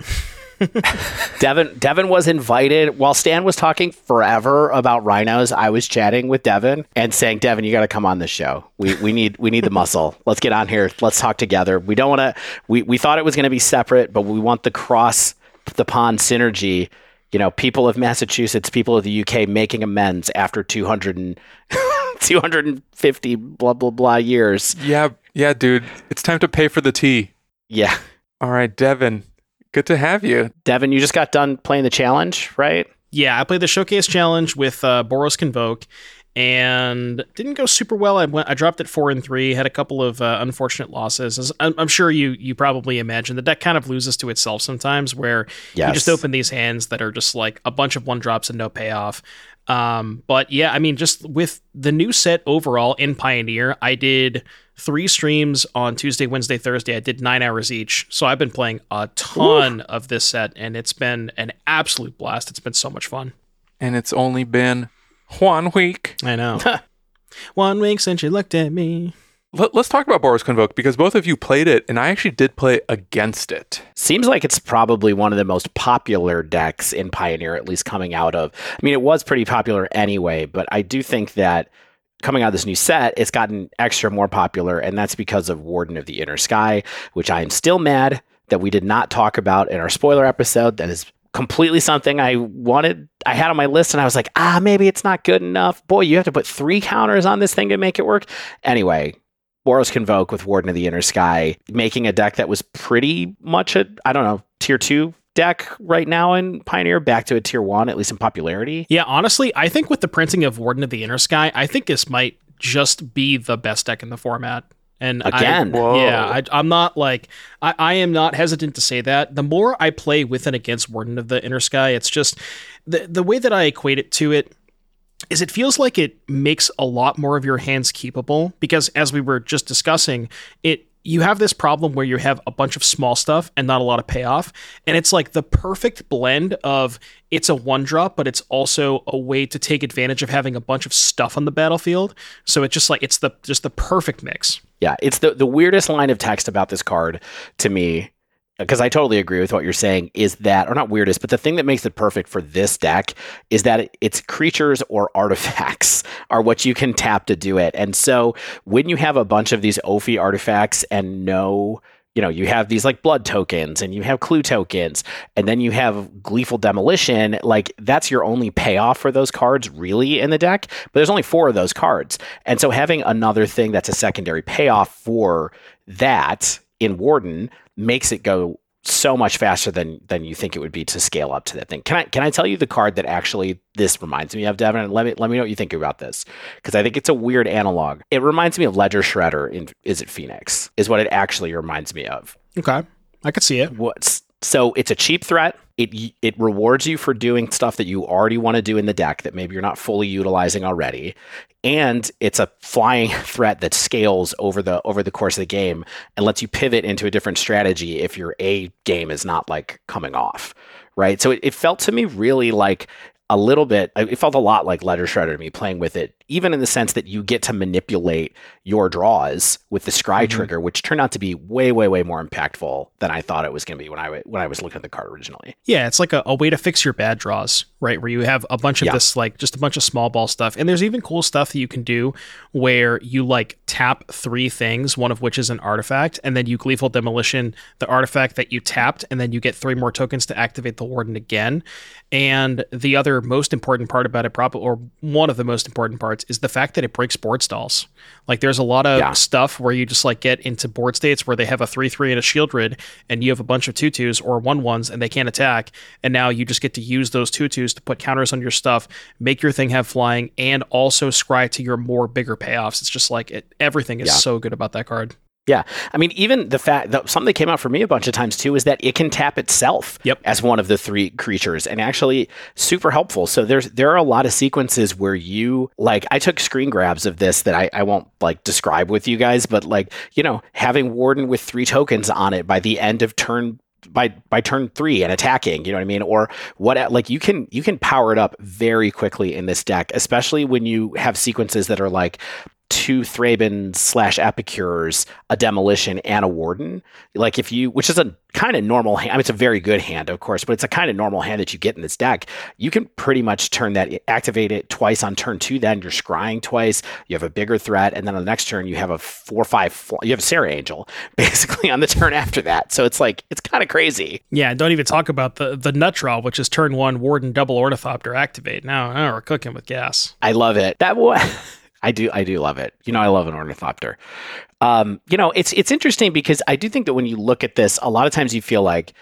Devon Devon was invited while Stan was talking forever about rhinos. I was chatting with Devon and saying, "Devon, you got to come on this show. We we need we need the muscle. Let's get on here. Let's talk together. We don't want to. We we thought it was going to be separate, but we want the cross the pond synergy. You know, people of Massachusetts, people of the UK making amends after 200 and 250 blah blah blah years. Yeah, yeah, dude. It's time to pay for the tea. Yeah, All right, Devon. Good to have you. Devon, you just got done playing the challenge, right? Yeah, I played the showcase challenge with uh, Boros Convoke, and didn't go super well. I went, I dropped at four and three. Had a couple of uh, unfortunate losses. As I'm, I'm sure you you probably imagine the deck kind of loses to itself sometimes, where you just open these hands that are just like a bunch of one drops and no payoff. Um, but yeah, I mean, just with the new set overall in Pioneer, I did three streams on Tuesday, Wednesday, Thursday. I did nine hours each. So I've been playing a ton of this set, and it's been an absolute blast. It's been so much fun. And it's only been one week. I know. One week since you looked at me. Let, us talk about Boros Convoke because both of you played it, and I actually did play against it. Seems like it's probably one of the most popular decks in Pioneer, at least coming out of. I mean, it was pretty popular anyway, but I do think that coming out of this new set, it's gotten extra more popular, and that's because of Warden of the Inner Sky, which I am still mad that we did not talk about in our spoiler episode. That is completely something I wanted, I had on my list, and I was like, ah, maybe it's not good enough. Boy, you have to put three counters on this thing to make it work. Anyway, Boros Convoke with Warden of the Inner Sky, making a deck that was pretty much a, I don't know, tier two deck right now in Pioneer, back to a tier one, at least in popularity. Yeah, honestly, I think with the printing of Warden of the Inner Sky, I think this might just be the best deck in the format. And I- Again. Whoa. yeah, I, I'm not like I, I am not hesitant to say that. The more I play with and against Warden of the Inner Sky, it's just the the way that I equate it to it is it feels like it makes a lot more of your hands keepable because as we were just discussing, it you have this problem where you have a bunch of small stuff and not a lot of payoff. And it's like the perfect blend of it's a one drop, but it's also a way to take advantage of having a bunch of stuff on the battlefield. So it's just like it's the just the perfect mix. Yeah, it's the, the weirdest line of text about this card to me, because I totally agree with what you're saying, is that, or not weirdest, but the thing that makes it perfect for this deck is that it, it's creatures or artifacts are what you can tap to do it. And so when you have a bunch of these Ophi artifacts and no you know, you have these like blood tokens and you have clue tokens, and then you have gleeful demolition. Like that's your only payoff for those cards, really, in the deck. But there's only four of those cards. And so having another thing that's a secondary payoff for that in Warden makes it go so much faster than than you think it would be to scale up to that thing. Can I can I tell you the card that actually this reminds me of, Devon? And let me let me know what you think about this because I think it's a weird analog. It reminds me of Ledger Shredder in Izzet Phoenix? Is what it actually reminds me of. Okay. I could see it. What's so it's a cheap threat. It it rewards you for doing stuff that you already want to do in the deck that maybe you're not fully utilizing already. And it's a flying threat that scales over the over the course of the game and lets you pivot into a different strategy if your a game is not like coming off right? So it, it felt to me really like a little bit it felt a lot like Ledger Shredder to me playing with it even in the sense that you get to manipulate your draws with the scry mm-hmm. trigger which turned out to be way way way more impactful than i thought it was going to be when i when i was looking at the card originally yeah it's like a, a way to fix your bad draws right where you have a bunch of yeah. this like just a bunch of small ball stuff and there's even cool stuff that you can do where you like tap three things one of which is an artifact and then you gleeful demolition the artifact that you tapped and then you get three more tokens to activate the warden again and the other most important part about it, probably, or one of the most important parts, is the fact that it breaks board stalls. Like, there's a lot of yeah. stuff where you just like get into board states where they have a three three and a Sheoldred, and you have a bunch of tutus or one ones, and they can't attack. And now you just get to use those tutus to put counters on your stuff, make your thing have flying, and also scry to your more bigger payoffs. It's just like it, everything is yeah. so good about that card. Yeah, I mean, even the fact that something that came out for me a bunch of times too is that it can tap itself yep. as one of the three creatures, and actually super helpful. So there's there are a lot of sequences where you like I took screen grabs of this that I, I won't like describe with you guys, but like you know having Warden with three tokens on it by the end of turn by by turn three and attacking you know what i mean or what like you can you can power it up very quickly in this deck especially when you have sequences that are like two Thraben slash Epicures, a Demolition, and a Warden. Like if you, which is a kind of normal hand. I mean, it's a very good hand, of course, but it's a kind of normal hand that you get in this deck. You can pretty much turn that, activate it twice on turn two. Then you're scrying twice. You have a bigger threat, and then on the next turn you have a four five. You have a Serra Angel basically on the turn after that. So it's like it's kind of crazy. Yeah, don't even talk about the the nut draw, which is turn one Warden double Ornithopter activate. Now, now we're cooking with gas. I love it. That was. I do I do love it. You know, I love an ornithopter. Um, you know, it's it's interesting because I do think that when you look at this, a lot of times you feel like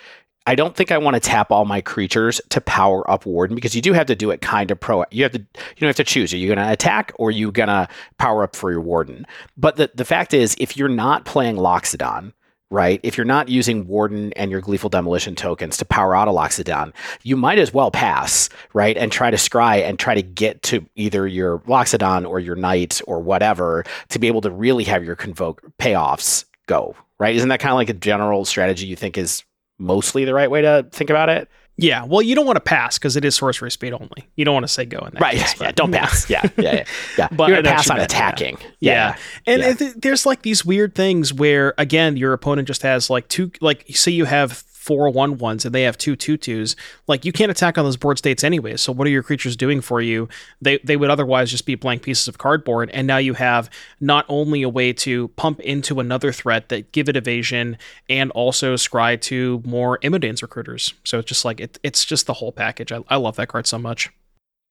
I don't think I want to tap all my creatures to power up Warden because you do have to do it kind of pro. You have to you don't have to choose. Are you going to attack or are you going to power up for your Warden? But the the fact is, if you're not playing Loxodon, right? If you're not using Warden and your Gleeful Demolition tokens to power out a Loxodon, you might as well pass, right? And try to scry and try to get to either your Loxodon or your Knight or whatever to be able to really have your convoke payoffs go, right? Isn't that kind of like a general strategy you think is mostly the right way to think about it? Yeah, well, you don't want to pass because it is sorcery speed only. You don't want to say go in that. Right. Case, yeah, yeah, don't pass. Yeah. Yeah. Yeah. yeah. but You're to pass on attacking. Yeah. yeah. And. Th- there's like these weird things where, again, your opponent just has like two, like, say you have four one ones and they have two two twos, like you can't attack on those board states anyway. So what are your creatures doing for you? They they would otherwise just be blank pieces of cardboard. And now you have not only a way to pump into another threat that give it evasion and also scry to more Imodane's recruiters. So it's just like it, it's just the whole package. I, I love that card so much.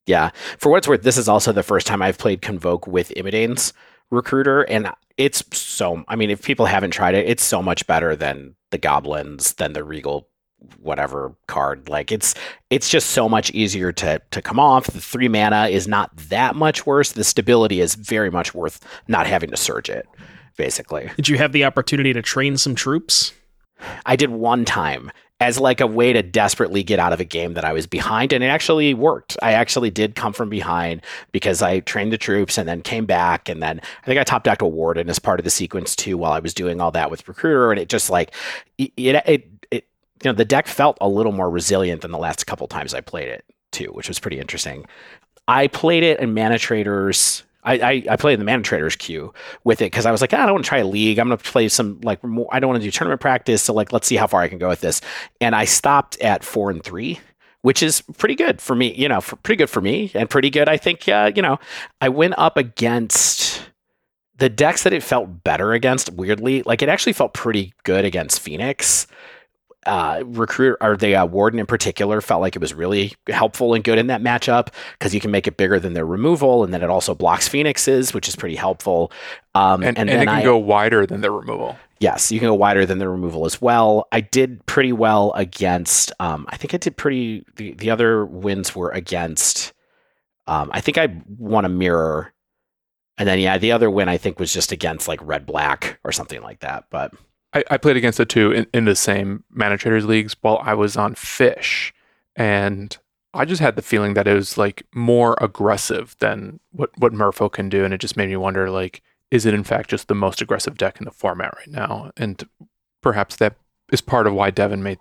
Yeah. For what it's worth, this is also the first time I've played Convoke with Imodane's recruiter and it's so i mean if people haven't tried it it's so much better than the goblins than the regal whatever card. Like it's it's just so much easier to to come off. The three mana is not that much worse. The stability is very much worth not having to surge it basically. Did you have the opportunity to train some troops? I did one time as like a way to desperately get out of a game that I was behind and it actually worked. I actually did come from behind because I trained the troops and then came back and then I think I top decked a warden as part of the sequence too while I was doing all that with recruiter and it just like it it, it you know the deck felt a little more resilient than the last couple times I played it too, which was pretty interesting. I played it in ManaTraders I, I, I played in the ManaTraders queue with it because I was like, ah, I don't want to try a league. I'm going to play some like more, I don't want to do tournament practice. So like, let's see how far I can go with this. And I stopped at four and three, which is pretty good for me. You know, for, pretty good for me and pretty good. I think uh, you know, I went up against the decks that it felt better against. Weirdly, like it actually felt pretty good against Phoenix uh, recruit or the uh, warden in particular felt like it was really helpful and good in that matchup because you can make it bigger than their removal, and then it also blocks phoenixes, which is pretty helpful. Um, and, and, and then it can I, go wider than their removal. Yes, you can go wider than the removal as well. I did pretty well against. Um, I think I did pretty. The, the other wins were against. Um, I think I won a mirror, and then yeah, the other win I think was just against like red black or something like that. But I, I played against it too in, in the same ManaTraders leagues while I was on Fish, and I just had the feeling that it was like more aggressive than what what Merfolk can do, and it just made me wonder like, is it in fact just the most aggressive deck in the format right now? And perhaps that is part of why Devon may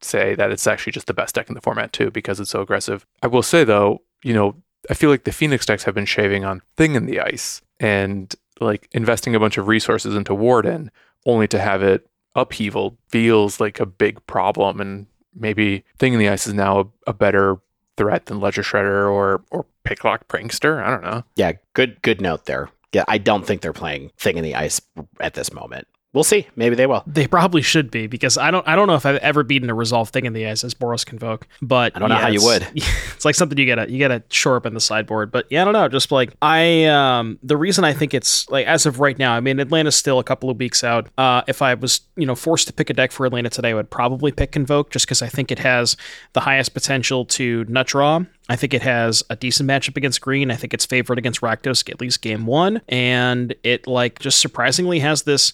say that it's actually just the best deck in the format too because it's so aggressive. I will say though, you know, I feel like the Phoenix decks have been shaving on Thing in the Ice and like investing a bunch of resources into Warden only to have it upheaval feels like a big problem and maybe Thing in the Ice is now a, a better threat than Ledger Shredder or or Picklock Prankster. I don't know. Yeah, good good note there. Yeah, I don't think they're playing Thing in the Ice at this moment. We'll see. Maybe they will. They probably should be because I don't. I don't know if I've ever beaten a resolve thing in the ice as Boros Convoke, but I don't know how you would. It's like something you gotta you gotta shore up in the sideboard. But yeah, I don't know. Just like I, um, the reason I think it's like as of right now, I mean Atlanta's still a couple of weeks out. Uh, if I was you know forced to pick a deck for Atlanta today, I would probably pick Convoke just because I think it has the highest potential to nut draw. I think it has a decent matchup against green. I think it's favored against Rakdos at least game one, and it like just surprisingly has this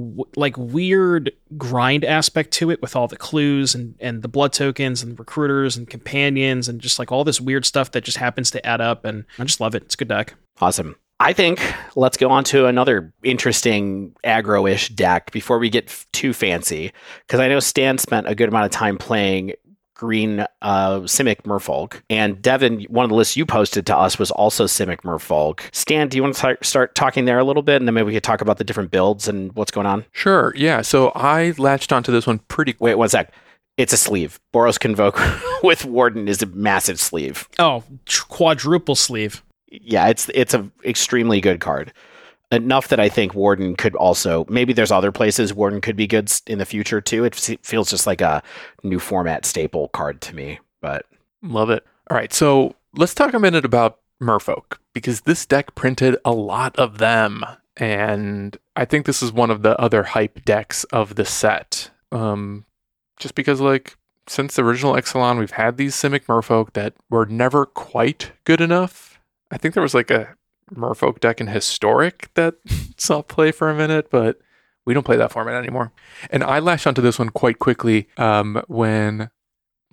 w- like weird grind aspect to it with all the clues and and the blood tokens and recruiters and companions and just like all this weird stuff that just happens to add up and I just love it. It's a good deck. Awesome. I think let's go on to another interesting aggro-ish deck before we get f- too fancy, because I know Stan spent a good amount of time playing green uh, Simic Merfolk, and Devon, one of the lists you posted to us was also Simic Merfolk. Stan, do you want to start start talking there a little bit, and then maybe we could talk about the different builds and what's going on? Sure. Yeah. So I latched onto this one pretty Wait one sec. It's a sleeve. Boros Convoke with Warden is a massive sleeve. Oh, tr- quadruple sleeve. yeah, it's it's a extremely good card. Enough that I think Warden could also maybe there's other places Warden could be good in the future too. It feels just like a new format staple card to me. But Love it. All right, so let's talk a minute about Merfolk because this deck printed a lot of them, and I think this is one of the other hype decks of the set. Um, just because, like, since the original Ixalan, we've had these Simic Merfolk that were never quite good enough. I think there was like a Merfolk deck in Historic that saw play for a minute, but we don't play that format anymore. And I lashed onto this one quite quickly um, when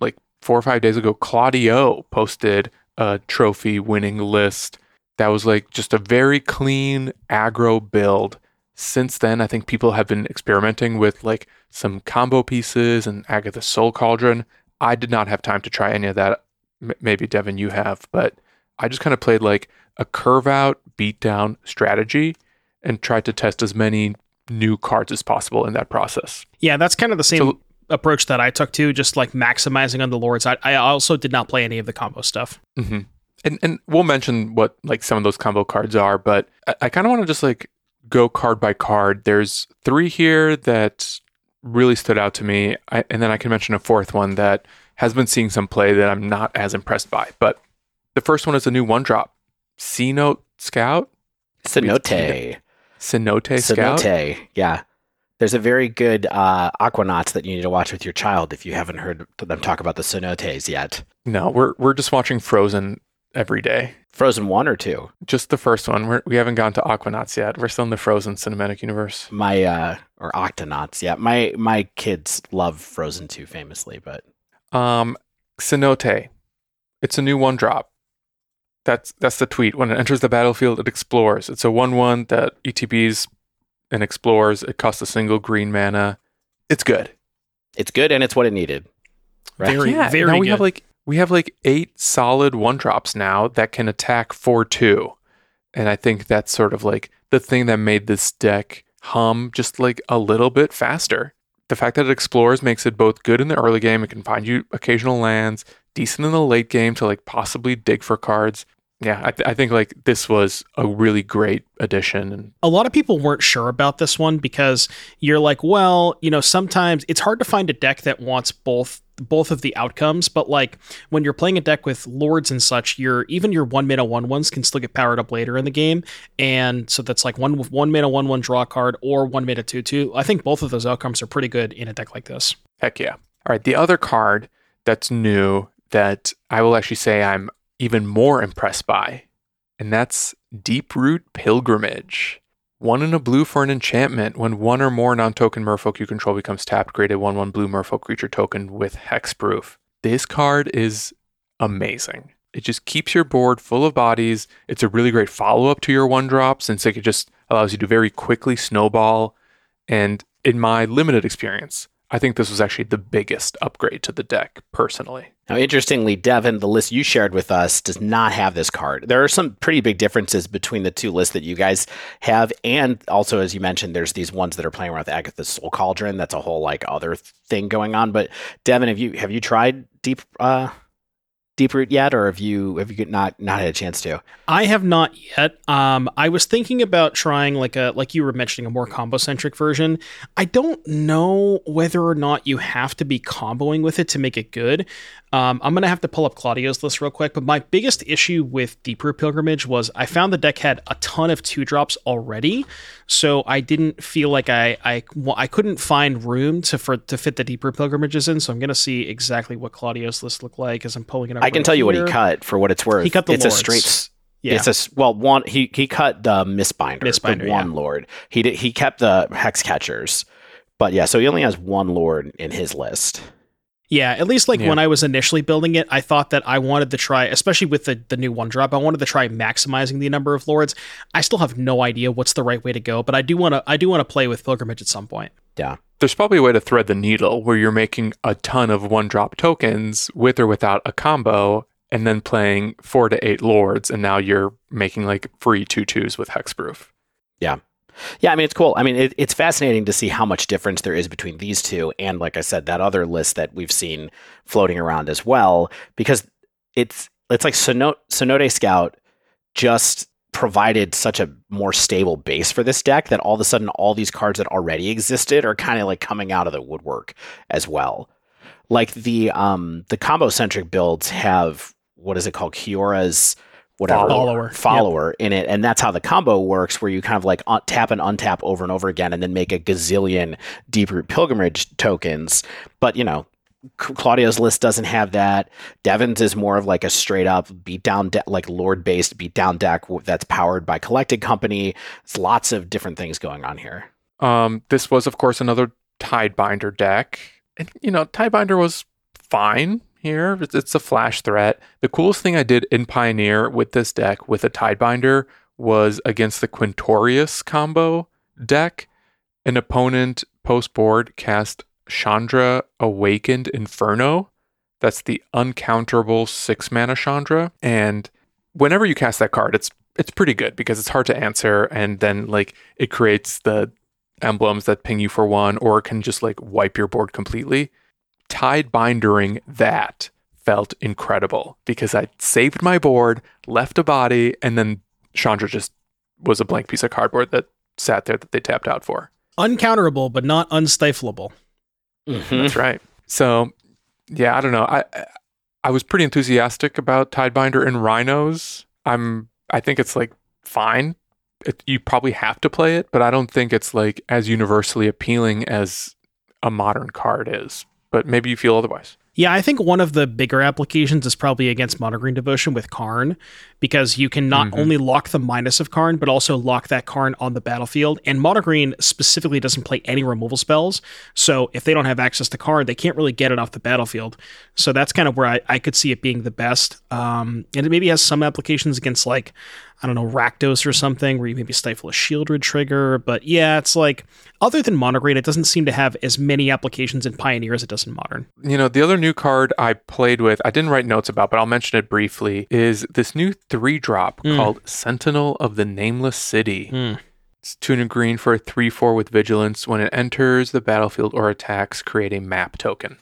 like four or five days ago, Claudio posted a trophy winning list that was like just a very clean aggro build. Since then, I think people have been experimenting with like some combo pieces and Agatha Soul Cauldron. I did not have time to try any of that. M- maybe Devon, you have, but I just kind of played like a curve out, beat down strategy and tried to test as many new cards as possible in that process. Yeah, that's kind of the same So- approach that I took too, just like maximizing on the lords. I, I also did not play any of the combo stuff. hmm And and we'll mention what like some of those combo cards are, but I, I kind of want to just like go card by card. There's three here that really stood out to me, I, and then I can mention a fourth one that has been seeing some play that I'm not as impressed by. But the first one is a new one drop, C Note Scout, Cenote, Cenote Scout. Cenote, yeah. There's a very good uh, Aquanauts that you need to watch with your child if you haven't heard them talk about the Cenotes yet. No, we're we're just watching Frozen every day. Frozen one or two. Just the first one. We're, we haven't gone to Aquanauts yet. We're still in the Frozen cinematic universe. My uh, or Octonauts. Yeah, my my kids love Frozen two famously, but Um, Cenote. It's a new one drop. That's that's the tweet. When it enters the battlefield, it explores. It's a one one that ETBs and explores. It costs a single green mana. It's good. it's good and it's what it needed. Right? Very, yeah, very now we have like we have like eight solid one drops now that can attack four two, and I think that's sort of like the thing that made this deck hum just like a little bit faster. The fact that it explores makes it both good in the early game. It can find you occasional lands, decent in the late game to like possibly dig for cards. Yeah, I, th- I think like this was a really great addition. A lot of people weren't sure about this one because you're like, well, you know, sometimes it's hard to find a deck that wants both both of the outcomes, but like when you're playing a deck with lords and such, your even your one mana one ones can still get powered up later in the game, and so that's like one one mana one one draw card or one mana two two. I think both of those outcomes are pretty good in a deck like this. Heck yeah. All right. The other card that's new that I will actually say I'm even more impressed by, and that's Deeproot Pilgrimage. One in a blue for an enchantment. When one or more non token merfolk you control becomes tapped, create a 1 1 blue merfolk creature token with hexproof. This card is amazing. It just keeps your board full of bodies. It's a really great follow up to your one drop since it just allows you to very quickly snowball. And in my limited experience, I think this was actually the biggest upgrade to the deck personally. Now, interestingly, Devon, the list you shared with us does not have this card. There are some pretty big differences between the two lists that you guys have, and also, as you mentioned, there's these ones that are playing around with Agatha's Soul Cauldron. That's a whole like other thing going on. But Devon, have you have you tried deep uh, Deeproot yet, or have you have you not not had a chance to? I have not yet. Um, I was thinking about trying like a like you were mentioning a more combo centric version. I don't know whether or not you have to be comboing with it to make it good. Um, I'm gonna have to pull up Claudio's list real quick. But my biggest issue with Deeproot Pilgrimage was I found the deck had a ton of two drops already, so I didn't feel like I I well, I couldn't find room to for to fit the Deeproot Pilgrimages in. So I'm gonna see exactly what Claudio's list looked like as I'm pulling it up. I can tell you what he cut for what it's worth. He cut the it's lords. a straight. Yeah. It's a well one he he cut the Mistbinder, Mistbinder, the one yeah. lord. He did he kept the hex catchers, but yeah, so he only has one lord in his list. Yeah, at least like Yeah. when I was initially building it, I thought that I wanted to try, especially with the, the new one drop, I wanted to try maximizing the number of lords. I still have no idea what's the right way to go, but I do want to I do want to play with pilgrimage at some point. Yeah. There's probably a way to thread the needle where you're making a ton of one drop tokens with or without a combo, and then playing four to eight lords, and now you're making like free two twos with hexproof. Yeah, I mean it's cool. I mean it, it's fascinating to see how much difference there is between these two and, like I said, that other list that we've seen floating around as well, because it's it's like Sono- Cenote Scout just provided such a more stable base for this deck that all of a sudden all these cards that already existed are kind of like coming out of the woodwork as well. Like the um the combo centric builds have what is it called Kiora's whatever Follower. Yep. follower in it and that's how the combo works where you kind of like un- tap and untap over and over again and then make a gazillion Deeproot Pilgrimage tokens but you know C- Claudio's list doesn't have that. Devon's is more of like a straight up beat down deck, like lord based beat down deck w- that's powered by collected company. It's lots of different things going on here. Um, this was, of course, another Tidebinder deck. And, you know, Tidebinder was fine here. It's, it's a flash threat. The coolest thing I did in Pioneer with this deck with a Tidebinder was against the Quintorius combo deck. An opponent post board cast Chandra Awakened Inferno. That's the uncounterable six mana Chandra. And whenever you cast that card, it's it's pretty good because it's hard to answer and then like it creates the emblems that ping you for one or can just like wipe your board completely. Tide bindering that felt incredible because I saved my board, left a body, and then Chandra just was a blank piece of cardboard that sat there that they tapped out for. Uncounterable, but not unstifleable. Mhm. That's right. So, yeah, I don't know. I I was pretty enthusiastic about Tidebinder and Rhinos. I'm I think it's like fine. It, you probably have to play it, but I don't think it's like as universally appealing as a modern card is. But maybe you feel otherwise. Yeah, I think one of the bigger applications is probably against Mono Green Devotion with Karn, because you can not Mhm. only lock the minus of Karn, but also lock that Karn on the battlefield. And Mono Green specifically doesn't play any removal spells, so if they don't have access to Karn, they can't really get it off the battlefield. So that's kind of where I, I could see it being the best. Um, and it maybe has some applications against like I don't know Rakdos or something, where you maybe stifle a Sheoldred trigger. But yeah, it's like other than Monogreen, it doesn't seem to have as many applications in Pioneer as it does in Modern. You know, the other new card I played with, I didn't write notes about, but I'll mention it briefly, is this new three drop Mm. called Sentinel of the Nameless City. Mm. It's two and green for a 3 4 with vigilance. When it enters the battlefield or attacks, create a map token.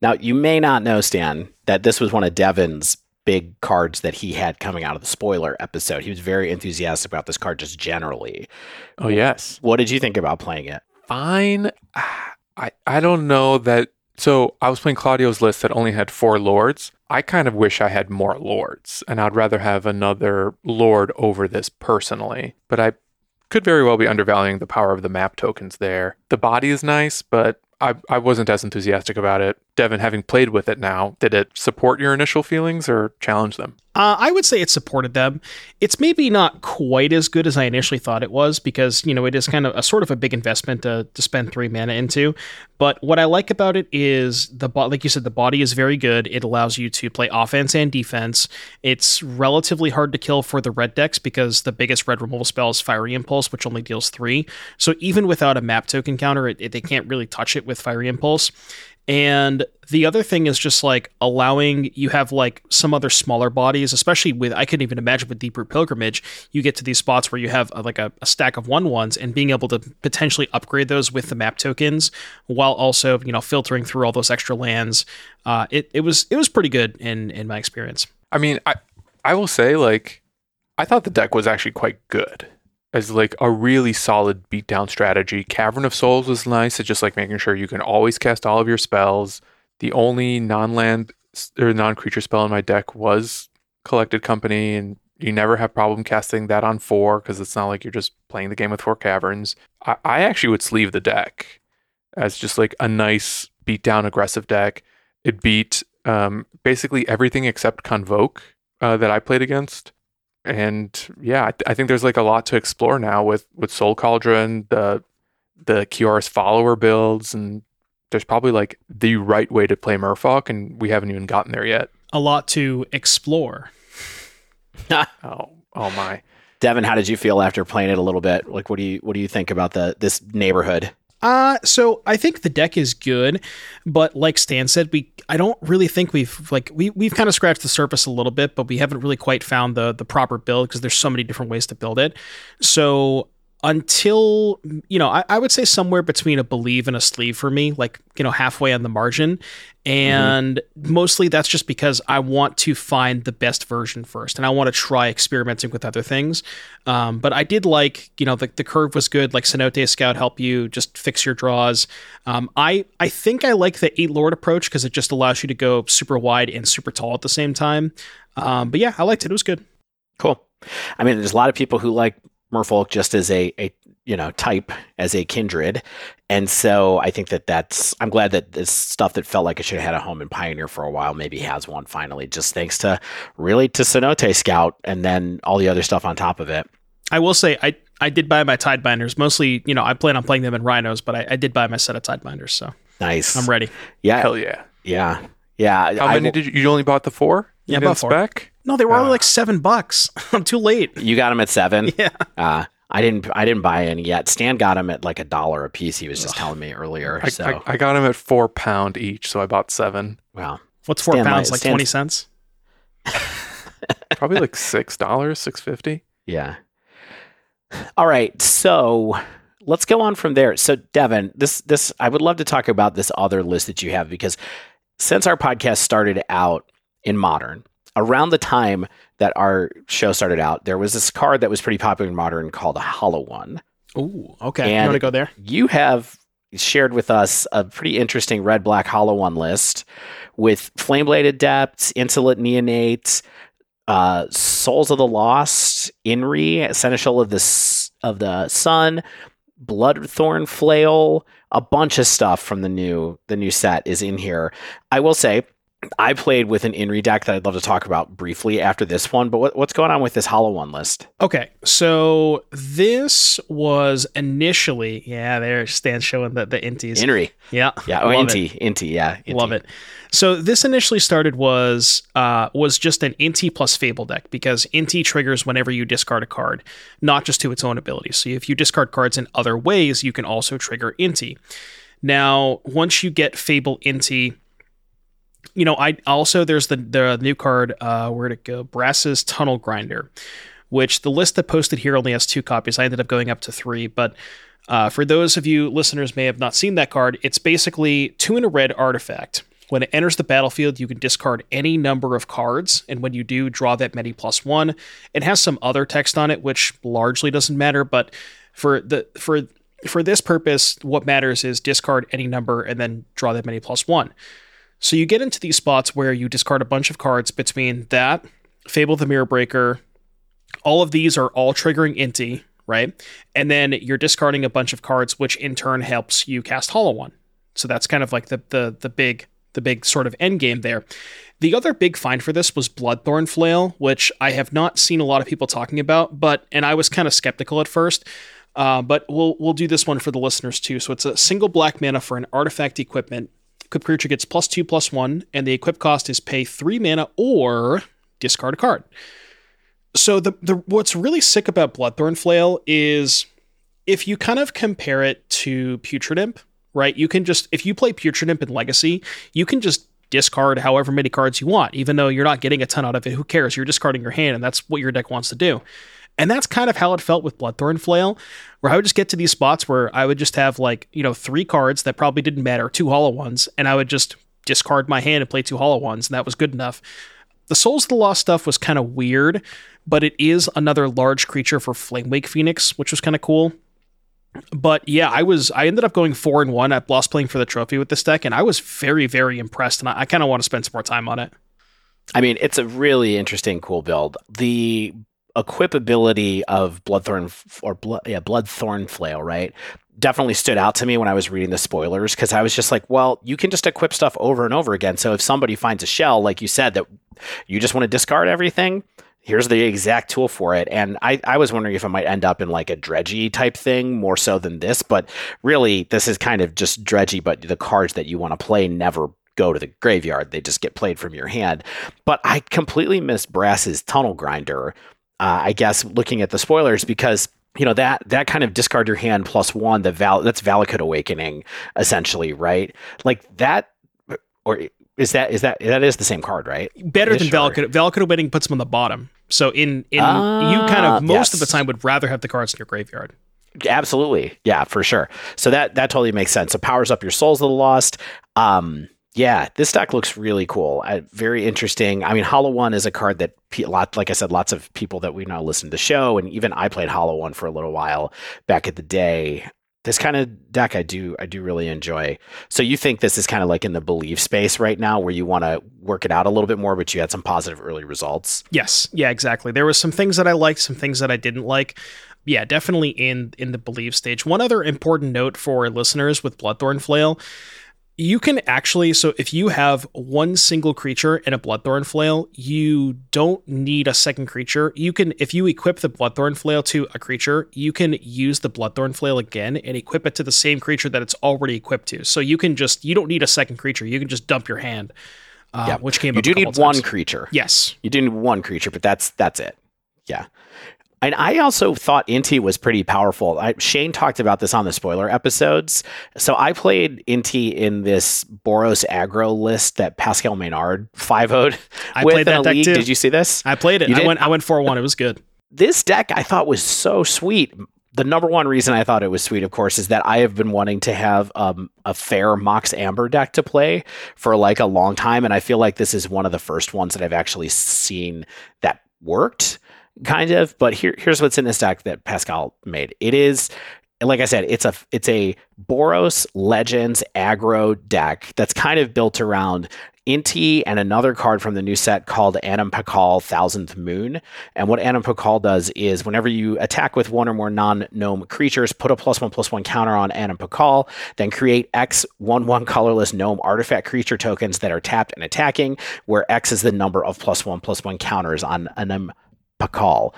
Now, you may not know, Stan, that this was one of Devon's big cards that he had coming out of the spoiler episode. He was very enthusiastic about this card just generally. Oh, yes. What did you think about playing it? Fine. I, I don't know that. So I was playing Claudio's list that only had four lords. I kind of wish I had more lords, and I'd rather have another lord over this personally. But I could very well be undervaluing the power of the map tokens there. The body is nice, but I, I wasn't as enthusiastic about it. Devon, having played with it now, did it support your initial feelings or challenge them? Uh, I would say it supported them. It's maybe not quite as good as I initially thought it was because you know it is kind of a sort of a big investment to, to spend three mana into. But what I like about it is the bo- like you said, the body is very good. It allows you to play offense and defense. It's relatively hard to kill for the red decks because the biggest red removal spell is Fiery Impulse, which only deals three. So even without a map token counter, it, it, they can't really touch it with Fiery Impulse. And the other thing is just like allowing you have like some other smaller bodies, especially with I couldn't even imagine with Deeproot Pilgrimage, you get to these spots where you have uh, like a, a, stack of one ones and being able to potentially upgrade those with the map tokens while also you know filtering through all those extra lands. Uh, it it was it was pretty good in in my experience. I mean, I I will say like I thought the deck was actually quite good as like a really solid beatdown strategy. Cavern of Souls was nice. It's just like making sure you can always cast all of your spells. The only non-land or non-creature spell in my deck was Collected Company, and you never have problem casting that on four because it's not like you're just playing the game with four caverns. I, I actually would sleeve the deck as just like a nice beatdown aggressive deck. It beat um, basically everything except Convoke uh, that I played against and yeah, I, th- I, think there's like a lot to explore now with with Soul Cauldron, the the Kior's follower builds, and there's probably like the right way to play Merfolk, and we haven't even gotten there yet. A lot to explore. oh, oh my. Devon, how did you feel after playing it a little bit? Like, what do you what do you think about the this neighborhood? Uh, so I think the deck is good, but like Stan said, we I don't really think we've like we we've kind of scratched the surface a little bit, but we haven't really quite found the the proper build because there's so many different ways to build it. So until you know I, I, would say somewhere between a believe and a sleeve for me like you know halfway on the margin. And mm-hmm. mostly that's just because i want to find the best version first and i want to try experimenting with other things. Um, but i did like you know the, the curve was good like cenote scout help you just fix your draws. Um, i i think i like the eight lord approach because it just allows you to go super wide and super tall at the same time. Um, but yeah i liked it. It was good. Cool. I mean, there's a lot of people who like merfolk just as a, a you know type as a kindred. And so i think that that's i'm glad that this stuff that felt like it should have had a home in pioneer for a while maybe has one finally just thanks to really to cenote scout and then all the other stuff on top of it. I will say i i did buy my tidebinders mostly you know i plan on playing them in rhinos but i, I did buy my set of tidebinders so nice. I'm ready. Yeah. Hell yeah. Yeah. Yeah. How many did you you only bought the four yeah, about four. spec no, they were only like seven bucks. I'm too late. You got them at seven. Yeah. Uh, I didn't. I didn't buy any yet. Stan got them at like a dollar a piece. He was just telling me earlier. I, so I, I, got them at four pound each, so I bought seven. Wow. What's four Stan pounds? Like Stan's... twenty cents. Probably like six dollars, six fifty. Yeah. All right. So let's go on from there. So Devon, this this I would love to talk about this other list that you have because since our podcast started out in modern, around the time that our show started out, there was this card that was pretty popular in modern called a Hollow One. Ooh, okay. And you want to go there? You have shared with us a pretty interesting red black Hollow One list with Flameblade Adept, Insolent Neonate, uh, Souls of the Lost, Inti, Seneschal of the of the Sun, Bloodthorn Flail, a bunch of stuff from the new the new set is in here. I will say I played with an Inri deck that I'd love to talk about briefly after this one, but what, what's going on with this Hollow One list? Okay, so this was initially, yeah, there stands showing the, the Inties. Inri. Yeah. Yeah, oh, Inti, Inti, yeah. Inti. Love it. So this initially started was uh, was just an Inti plus Fable deck because Inti triggers whenever you discard a card, not just to its own ability. So if you discard cards in other ways, you can also trigger Inti. Now, once you get Fable Inti, you know, I also there's the the new card. Uh, where'd it go? Brass's Tunnel Grinder, which the list that posted here only has two copies. I ended up going up to three, but. Uh, for those of you listeners may have not seen that card, it's basically two in a red artifact. When it enters the battlefield, you can discard any number of cards, and when you do, draw that many plus one. It has some other text on it, which largely doesn't matter, but for the for for this purpose, what matters is discard any number and then draw that many plus one. So you get into these spots where you discard a bunch of cards between that, Fable the Mirror Breaker. All of these are all triggering Inti, right? And then you're discarding a bunch of cards, which in turn helps you cast Hollow One. So that's kind of like the the the big the big sort of end game there. The other big find for this was Bloodthorn Flail, which I have not seen a lot of people talking about, but and I was kind of skeptical at first. Uh, but we'll we'll do this one for the listeners too. So it's a single black mana for an artifact equipment. Equipped creature gets plus two plus one, and the equip cost is pay three mana or discard a card. So the the what's really sick about Bloodthorn Flail is if you kind of compare it to Putrid Imp, right? You can just if you play Putrid Imp in Legacy, you can just discard however many cards you want, even though you're not getting a ton out of it. Who cares? You're discarding your hand, and that's what your deck wants to do. And that's kind of how it felt with Bloodthorn Flail, where I would just get to these spots where I would just have like, you know, three cards that probably didn't matter, two hollow ones, and I would just discard my hand and play two hollow ones, and that was good enough. The Souls of the Lost stuff was kind of weird, but it is another large creature for Flamewake Phoenix, which was kind of cool. But yeah, I was I ended up going four and one at Lost playing for the trophy with this deck, and I was very, very impressed, and I, I kind of want to spend some more time on it. I mean, it's a really interesting, cool build. The equipability of Bloodthorn or blood, yeah, Bloodthorn Flail, right? Definitely stood out to me when I was reading the spoilers because I was just like, well, you can just equip stuff over and over again. So if somebody finds a shell, like you said, that you just want to discard everything, here's the exact tool for it. And I, I was wondering if it might end up in like a dredgy type thing more so than this, but really this is kind of just dredgy, but the cards that you want to play never go to the graveyard. They just get played from your hand. But I completely missed Brass's tunnel grinder, uh, I guess, looking at the spoilers because you know that that kind of discard your hand plus one the val that's Valakut awakening essentially right like that or is that is that that is the same card right Better than Valakut. Valakut Awakening puts them on the bottom. So in in you kind Ah, of most of the time would rather have the cards in your graveyard. Absolutely. Yeah, for sure. So that that totally makes sense. So powers up your souls of the lost. Um yeah, this deck looks really cool. Uh, very interesting. I mean, Hollow One is a card that pe- lot, like I said, lots of people that we know listen to the show, and even I played Hollow One for a little while back at the day. This kind of deck, I do, I do really enjoy. So you think this is kind of like in the belief space right now, where you want to work it out a little bit more, but you had some positive early results. Yes, yeah, exactly. There was some things that I liked, some things that I didn't like. Yeah, definitely in in the believe stage. One other important note for listeners with Bloodthorn Flail, you can actually so if you have one single creature and a Bloodthorn Flail, you don't need a second creature. You can if you equip the Bloodthorn Flail to a creature, you can use the Bloodthorn Flail again and equip it to the same creature that it's already equipped to. So you can just you don't need a second creature. You can just dump your hand. Uh, Yeah. which came You up do need one creature. Yes. You do need one creature, but that's that's it. Yeah. And I also thought Inti was pretty powerful. I, Shane talked about this on the spoiler episodes. So I played Inti in this Boros aggro list that Pascal Maynard 5 0'd I with played that deck league. too. Did you see this? I played it. You I did? went I went 4-1. It was good. This deck I thought was so sweet. The number one reason I thought it was sweet, of course, is that I have been wanting to have um, a fair Mox Amber deck to play for like a long time. And I feel like this is one of the first ones that I've actually seen that worked kind of but here here's what's in this deck that Pascal made it is like I said it's a it's a Boros Legends aggro deck that's kind of built around Inti and another card from the new set called Anim Pakal Thousandth Moon. And what Anim Pakal does is whenever you attack with one or more non gnome creatures, put a plus one plus one counter on Anim Pakal, then create X one one colorless gnome artifact creature tokens that are tapped and attacking, where X is the number of plus one plus one counters on Anim Pakal.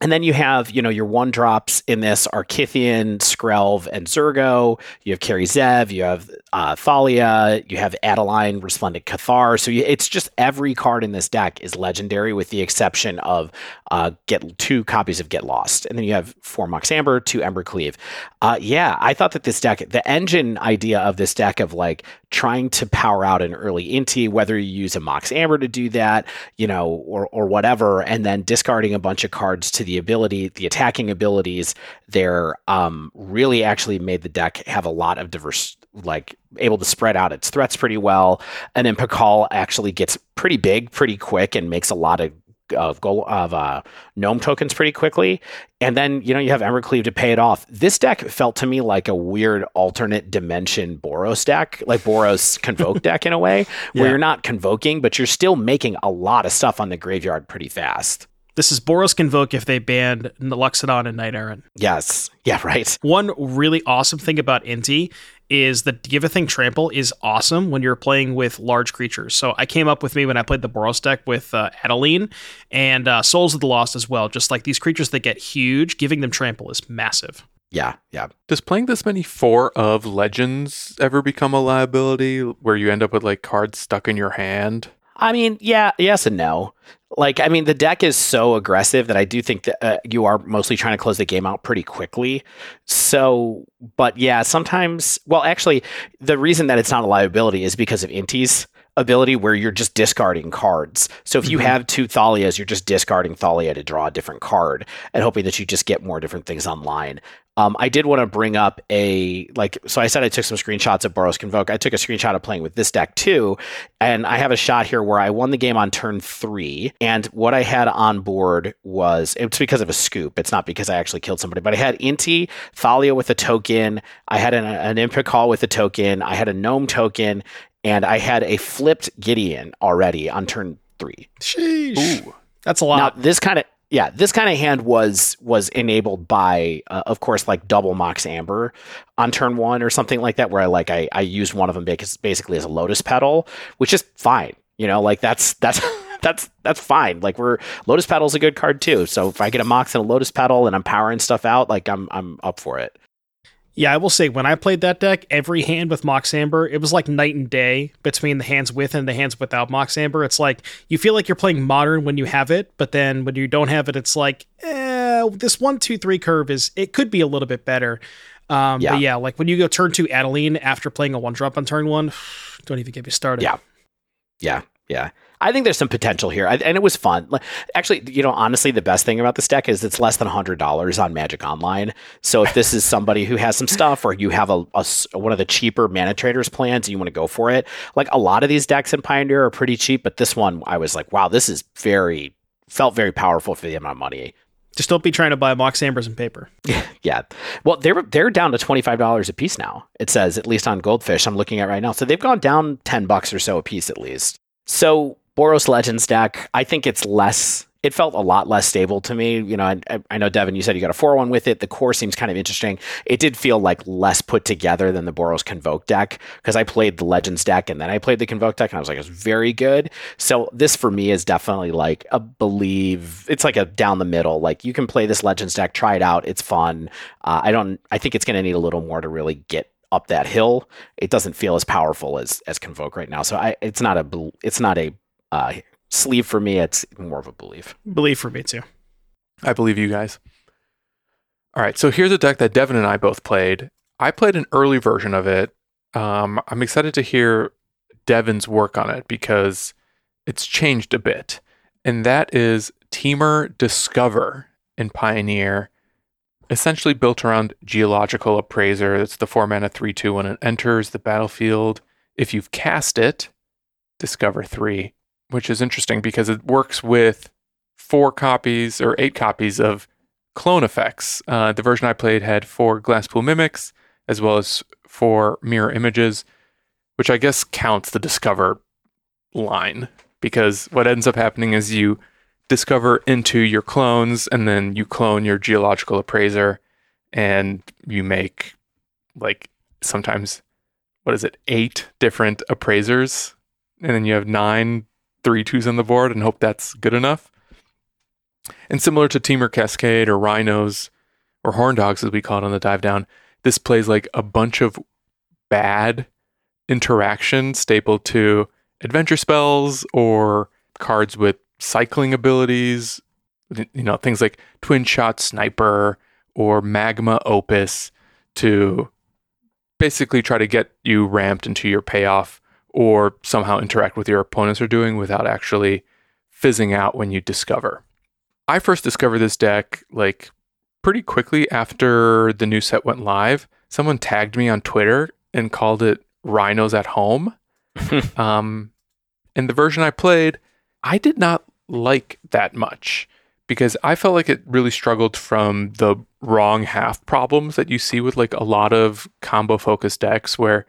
And then you have, you know, your one drops in this are Kytheon, Skrelv, and Zurgo. You have Kari Zev, you have uh, Thalia, you have Adeline, Resplendent Cathar. So you, it's just every card in this deck is legendary with the exception of uh, get two copies of Get Lost. And then you have four Mox Amber, two Ember Cleave. Uh, yeah, I thought that this deck, the engine idea of this deck of like trying to power out an early Inti, whether you use a Mox Amber to do that, you know, or, or whatever, and then discarding a bunch of cards to the ability, the attacking abilities there, um, really actually made the deck have a lot of diverse, like able to spread out its threats pretty well. And then Pakal actually gets pretty big pretty quick and makes a lot of of goal of uh, gnome tokens pretty quickly, and then you know you have Embercleave to pay it off. This deck felt to me like a weird alternate dimension Boros deck, like Boros Convoke deck in a way, where Yeah. you're not convoking, but you're still making a lot of stuff on the graveyard pretty fast. This is Boros Convoke if they banned Loxodon and Knight Errant. Yes. Yeah, right. One really awesome thing about Inti is that Give a Thing Trample is awesome when you're playing with large creatures. So I came up with me when I played the Boros deck with uh, Adeline and uh, Souls of the Lost as well. Just like these creatures that get huge, giving them Trample is massive. Yeah, yeah. Does playing this many four of legends ever become a liability where you end up with like cards stuck in your hand? I mean, yeah, yes and no. Like, I mean, the deck is so aggressive that I do think that uh, you are mostly trying to close the game out pretty quickly. So, but yeah, sometimes, well, actually, the reason that it's not a liability is because of Inti's ability where you're just discarding cards. So if you Mhm. have two Thalias, you're just discarding Thalia to draw a different card and hoping that you just get more different things online. Um, I did want to bring up a like so I said I took some screenshots of Boros Convoke. I took a screenshot of playing with this deck too, and I have a shot here where I won the game on turn three. And what I had on board was it's because of a scoop. It's not because I actually killed somebody, but I had Inti, Thalia with a token. I had an, an call with a token. I had a Gnome token, and I had a flipped Gideon already on turn three. Sheesh. Ooh. That's a lot. Now this kind of yeah, this kind of hand was was enabled by, uh, of course, like double Mox Amber on turn one or something like that, where I like I I used one of them because basically as a Lotus Petal, which is fine. You know, like that's that's. That's that's fine. Like we're Lotus Petal's a good card too. So if I get a Mox and a Lotus Petal and I'm powering stuff out, like I'm I'm up for it. Yeah, I will say when I played that deck, every hand with Mox Amber, it was like night and day between the hands with and the hands without Mox Amber. It's like you feel like you're playing modern when you have it, but then when you don't have it, it's like, eh, this one, two, three curve is it could be a little bit better. Um, Yeah. But yeah, like when you go turn two Adeline after playing a one drop on turn one, don't even get me started. Yeah. Yeah, yeah. I think there's some potential here, I, and it was fun. Like, Actually, you know, honestly, the best thing about this deck is it's less than hundred dollars on Magic Online. So if this is somebody who has some stuff, or you have a, a one of the cheaper ManaTraders plans, and you want to go for it, like a lot of these decks in Pioneer are pretty cheap, but this one, I was like, wow, this is very felt very powerful for the amount of money. Just don't be trying to buy Mox Ambers and paper. Yeah. Well, they're they're down to twenty five dollars a piece now. It says at least on Goldfish. I'm looking at right now, so they've gone down ten bucks or so a piece at least. So Boros Legends deck, I think it's less. It felt a lot less stable to me. You know, I, I know Devon, you said you got a four one with it. The core seems kind of interesting. It did feel like less put together than the Boros Convoke deck because I played the Legends deck and then I played the Convoke deck and I was like, it's very good. So this for me is definitely like a believe. It's like a down the middle. Like you can play this Legends deck, try it out. It's fun. Uh, I don't. I think it's going to need a little more to really get up that hill. It doesn't feel as powerful as as Convoke right now. So I. It's not a. It's not a uh, sleeve for me. It's more of a belief. Believe for me too. I believe you guys. All right, so here's a deck that Devon and I both played. I played an early version of it. Um, I'm excited to hear Devon's work on it because it's changed a bit. And that is Temur Discover in Pioneer, essentially built around Geological Appraiser. It's the 4 mana 3 2 when it enters the battlefield. If you've cast it, discover 3, which is interesting because it works with four copies or eight copies of clone effects. Uh, the version I played had four Glasspool mimics as well as four mirror images, which I guess counts the discover line because what ends up happening is you discover into your clones and then you clone your geological appraiser and you make like sometimes what is it eight different appraisers and then you have nine three twos on the board and hope that's good enough and similar to Temur Cascade or Rhinos or Horn Dogs, as we call it on the dive down, this plays like a bunch of bad interaction stapled to adventure spells or cards with cycling abilities. You know, things like Twin Shot Sniper or Magma Opus to basically try to get you ramped into your payoff or somehow interact with your opponents are doing without actually fizzing out when you discover. I first discovered this deck like pretty quickly after the new set went live. Someone tagged me on Twitter and called it Rhinos at Home. um, and the version I played, I did not like that much because I felt like it really struggled from the wrong half problems that you see with like a lot of combo focused decks where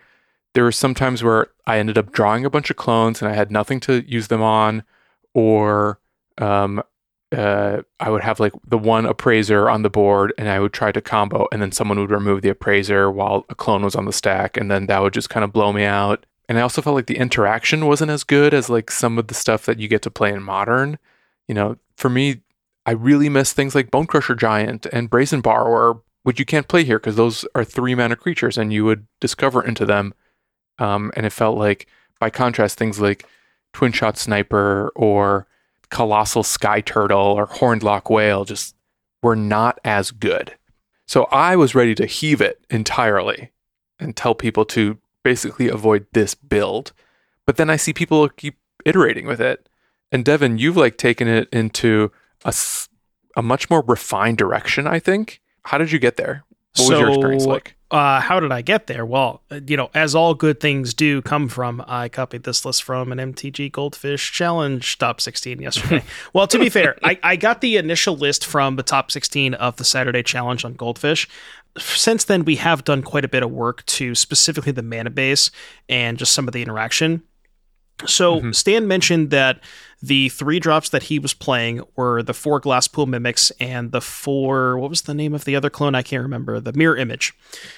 there were some times where I ended up drawing a bunch of clones and I had nothing to use them on, or um, uh, I would have like the one appraiser on the board, and I would try to combo, and then someone would remove the appraiser while a clone was on the stack, and then that would just kind of blow me out. And I also felt like the interaction wasn't as good as like some of the stuff that you get to play in modern. You know, for me, I really miss things like Bone Crusher Giant and Brazen Borrower, which you can't play here because those are three mana creatures, and you would discover into them. Um, and it felt like, by contrast, things like Twin Shot Sniper or Colossal Sky Turtle or Hornlock Whale just were not as good. So I was ready to heave it entirely and tell people to basically avoid this build. But then I see people keep iterating with it. And Devon, you've like taken it into a, a much more refined direction, I think. How did you get there? What was your experience like? Uh, how did I get there? Well, uh, you know, as all good things do come from, I copied this list from an MTG Goldfish Challenge top 16 yesterday. well, to be fair, I, I got the initial list from the top 16 of the Saturday Challenge on Goldfish. Since then, we have done quite a bit of work to specifically the mana base and just some of the interaction. So mm-hmm. Stan mentioned that the three drops that he was playing were the four glass pool mimics and the four what was the name of the other clone? I can't remember. The mirror image.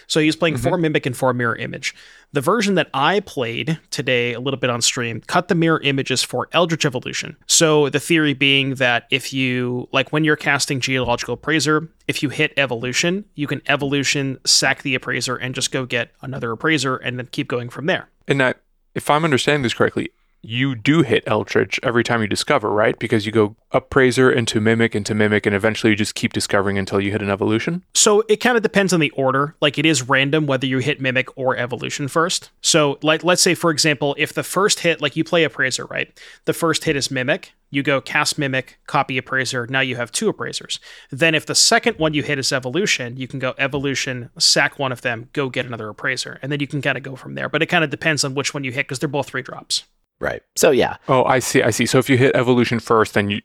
So he was playing four mm-hmm. mimic and four mirror image. The version that i played today a little bit on stream cut the mirror images for eldritch evolution. So the theory being that if you like when you're casting geological appraiser if you hit evolution you can evolution sack the appraiser and just go get another appraiser and then keep going from there. And that, if I'm understanding this correctly, you do hit Eldritch every time you discover, right? Because you go appraiser into mimic into mimic, and eventually you just keep discovering until you hit an evolution. So it kind of depends on the order. Like it is random whether you hit mimic or evolution first. So like let's say for example, if the first hit, like you play appraiser, right? The first hit is mimic. You go cast mimic, copy appraiser. Now you have two appraisers. Then if the second one you hit is evolution, you can go evolution, sack one of them, go get another appraiser, and then you can kind of go from there. But it kind of depends on which one you hit because they're both three drops. Right. So yeah, Oh, I see. I see. So if you hit evolution first, then you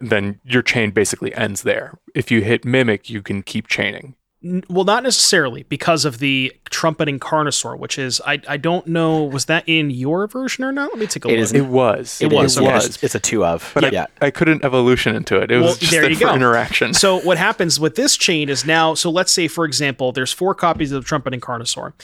then your chain basically ends there. If you hit mimic, you can keep chaining. N- Well, not necessarily because of the trumpeting carnosaur, which is I I don't know was that in your version or not. Let me take a It look. is It was. It was, is, okay. yeah, it's, it's a two of. But yeah. I, I couldn't evolution into it. It was Well, just there there you for go. interaction. So what happens with this chain is now, so let's say for example, there's four copies of the Trumpeting Carnosaur,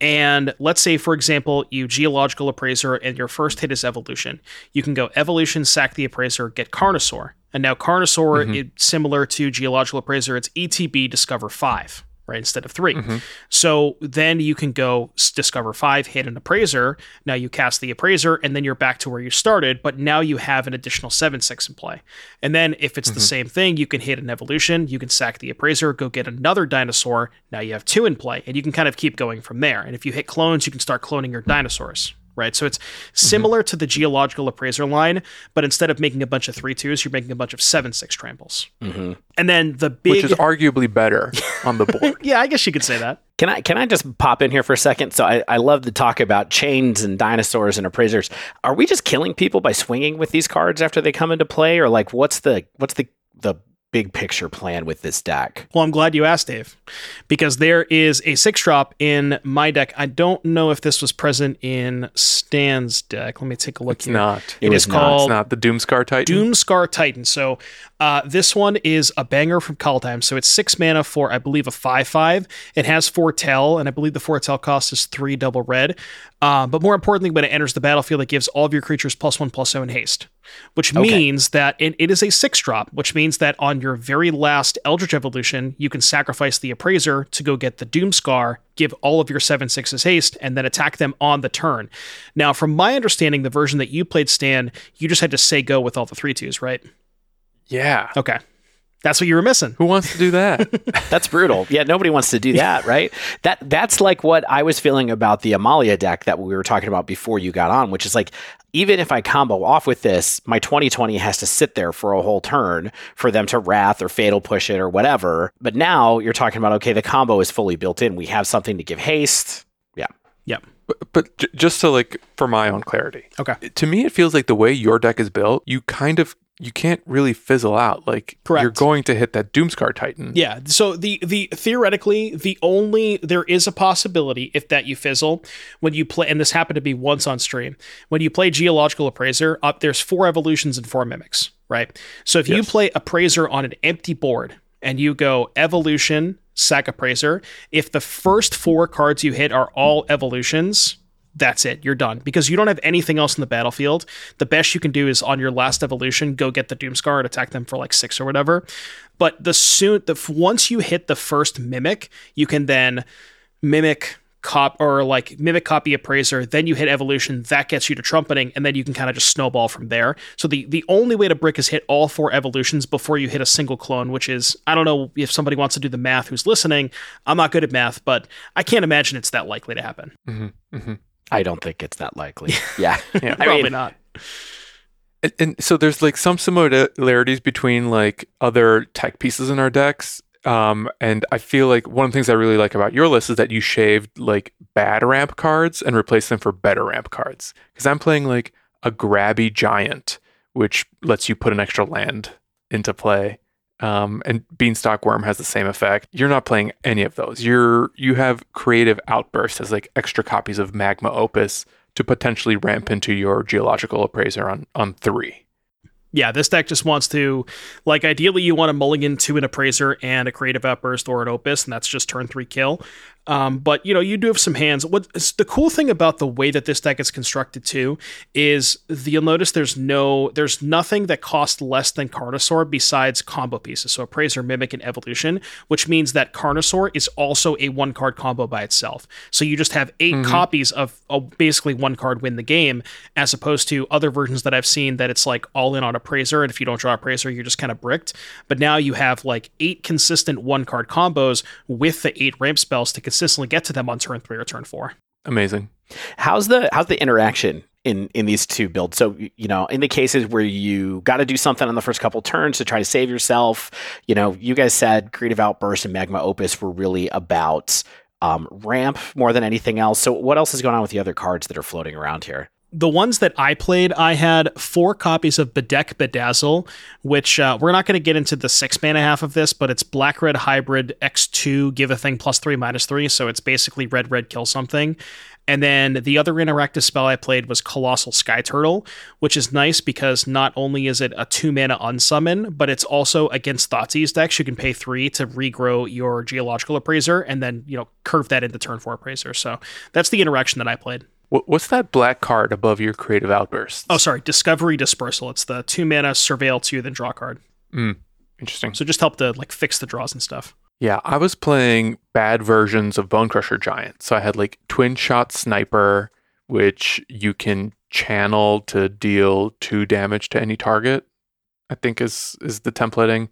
and let's say for example, you geological appraiser and your first hit is evolution. You can go evolution, sack the appraiser, get Carnosaur, and now Carnosaur mm-hmm. is similar to geological appraiser. It's ETB discover five. Right instead of 3 mm-hmm. so then you can go discover five, hit an appraiser. Now you cast the appraiser, and then you're back to where you started. But now you have an additional seven six in play. And then if it's the mm-hmm. same thing, you can hit an evolution, you can sack the appraiser, go get another dinosaur. Now you have two in play, and you can kind of keep going from there. And if you hit clones, you can start cloning your dinosaurs. Right, so it's similar to the geological appraiser line, but instead of making a bunch of three twos, you're making a bunch of seven six trambles. hmm And then the big, which is arguably better on the board. yeah, I guess you could say that. Can I can I just pop in here for a second? So I, I love to talk about chains and dinosaurs and appraisers. Are we just killing people by swinging with these cards after they come into play, or like what's the what's the the big picture plan with this deck? Well, I'm glad you asked, Dave, because there is a six drop in my deck. I don't know if this was present in Stan's deck. Let me take a look It's here. not. It It is is not. It's called not the Doomscar Titan. Doomscar Titan. So uh, this one is a banger from Kaldheim. So it's six mana for, I believe, a 5 5. It has foretell, and I believe the foretell cost is three double red. Uh, but more importantly, when it enters the battlefield, it gives all of your creatures plus one plus zero in haste, which Okay. means that it, it is a six drop, which means that on your very last Eldritch Evolution, you can sacrifice the Appraiser to go get the Doomscar, give all of your seven sixes haste, and then attack them on the turn. Now, from my understanding, the version that you played, Stan, you just had to say go with all the three twos, right? Yeah. Okay. That's what you were missing. Who wants to do that? That's brutal. Yeah, nobody wants to do that, right? That that's like what I was feeling about the Amalia deck that we were talking about before you got on, which is like even if I combo off with this, my 2020 has to sit there for a whole turn for them to wrath or fatal push it or whatever. But now you're talking about okay, the combo is fully built in. We have something to give haste. Yeah. Yep. but, but j- just to like for my own clarity. Okay. To me it feels like the way your deck is built, you kind of you can't really fizzle out. Like Correct. you're going to hit that Doomscar Titan. Yeah. So the the theoretically the only there is a possibility if that you fizzle when you play and this happened to be once on stream when you play geological appraiser up there's four evolutions and four mimics right? So if you play Appraiser on an empty board and you go Evolution, sack Appraiser, if the first four cards you hit are all evolutions, that's it. You're done because you don't have anything else in the battlefield. The best you can do is on your last evolution, go get the Doomscar and attack them for like six or whatever. But the soon, the once you hit the first mimic, you can then mimic cop or like mimic copy appraiser then you hit evolution that gets you to trumpeting and then you can kind of just snowball from there so the the only way to brick is hit all four evolutions before you hit a single clone which is i don't know if somebody wants to do the math who's listening i'm not good at math but i can't imagine it's that likely to happen Mm-hmm. Mm-hmm. I don't think it's that likely. Yeah. Yeah. I probably mean- not And, and so there's like some similarities between like other tech pieces in our decks. Um, and I feel like one of the things I really like about your list is that you shaved like bad ramp cards and replaced them for better ramp cards. Because I'm playing like a grabby giant, which lets you put an extra land into play. Um, and Beanstalk Wurm has the same effect. You're not playing any of those. You're you have creative outbursts as like extra copies of Magma Opus to potentially ramp into your geological appraiser on on three. yeah, this deck just wants to, like, ideally you want to mulligan to an appraiser and a creative outburst or an opus, and that's just turn three kill. Um, but you know, you do have some hands. What's the cool thing about the way that this deck is constructed too is the, you'll notice there's no, there's nothing that costs less than Carnosaur besides combo pieces. So appraiser, mimic, and evolution, which means that Carnosaur is also a one card combo by itself. So you just have 8 copies of, of basically one card win the game, as opposed to other versions that I've seen that it's like all in on appraiser, and if you don't draw appraiser, you're just kind of bricked. But now you have like eight consistent one card combos with the eight ramp spells to consistently get to them on turn three or turn four. Amazing. How's the how's the interaction in in these two builds? So you know, in the cases where you got to do something on the first couple turns to try to save yourself, you know, you guys said Creative Outburst and Magma Opus were really about um, ramp more than anything else. So what else is going on with the other cards that are floating around here? The ones that I played, I had four copies of Bedeck Bedazzle, which uh, we're not going to get into the six mana half of this, but it's black red hybrid X2, give a thing plus three, minus three. So it's basically red, red, kill something. And then the other interactive spell I played was Colossal Sky Turtle, which is nice because not only is it a two mana unsummon, but it's also against Thoughtseize decks. You can pay three to regrow your Geological Appraiser and then, you know, curve that into turn four Appraiser. So that's the interaction that I played. What, what's that black card above your creative outbursts? Oh, sorry, Discovery Dispersal. It's the two mana surveil two, then draw card. interesting. So just help to like fix the draws and stuff. Yeah, I was playing bad versions of Bone Crusher Giant. So I had like Twin Shot Sniper, which you can channel to deal two damage to any target. I think is is the templating.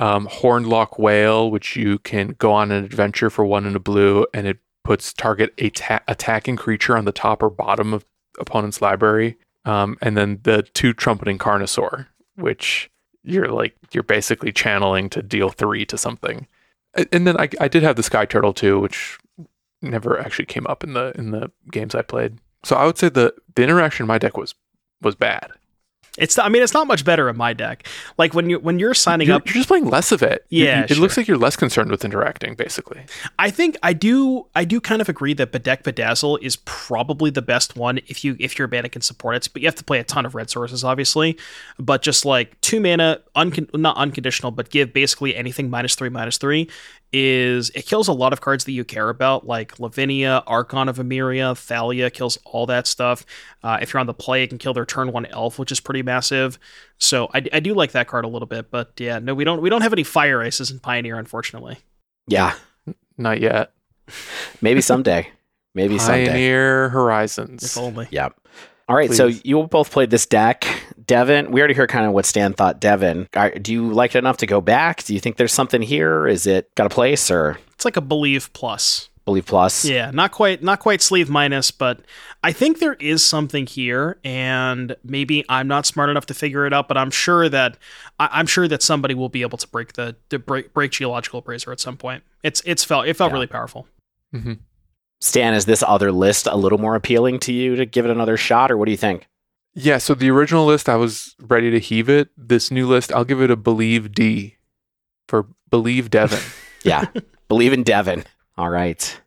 Um, Hornlock Whale, which you can go on an adventure for one in a blue, and it puts target a ta- attacking creature on the top or bottom of opponent's library. Um, and then the two trumpeting Carnosaur, which you're like you're basically channeling to deal three to something. And then I, I did have the Sky Turtle too, which never actually came up in the in the games I played. So I would say the the interaction in my deck was was bad. It's I mean it's not much better in my deck. Like when you when you're signing You're, up, you're just playing less of it. You- Yeah, you- it looks like you're less concerned with interacting, basically. I think I do I do kind of agree that Bedeck Bedazzle is probably the best one if you if your mana can support it. But you have to play a ton of red sources, obviously. But just like two mana, uncon- not unconditional, but give basically anything minus three, minus three, is it kills a lot of cards that you care about, like Lavinia, Archon of Emeria, Thalia kills all that stuff. Uh, if you're on the play, it can kill their turn one elf, which is pretty massive. So I, I do like that card a little bit, but yeah, no, we don't we don't have any fire aces in Pioneer, unfortunately. Yeah, Not yet. maybe someday. maybe someday. Pioneer Horizons. If only. Yeah. All right, so you both played this deck. Devon, we already heard kind of what Stan thought. Devon, are, do you like it enough to go back? Do you think there's something here? Is it got a place or It's like a believe plus. believe plus? Yeah, not quite not quite sleeve minus, but I think there is something here, and maybe I'm not smart enough to figure it out, but I'm sure that I, I'm sure that somebody will be able to break the to break break geological appraiser at some point. It's it's felt it felt Yeah. really powerful. hmm Stan, is this other list a little more appealing to you to give it another shot, or what do you think? Yeah, so the original list, I was ready to heave it. This new list, I'll give it a believe D for believe Devon. Yeah, believe in Devon. All right.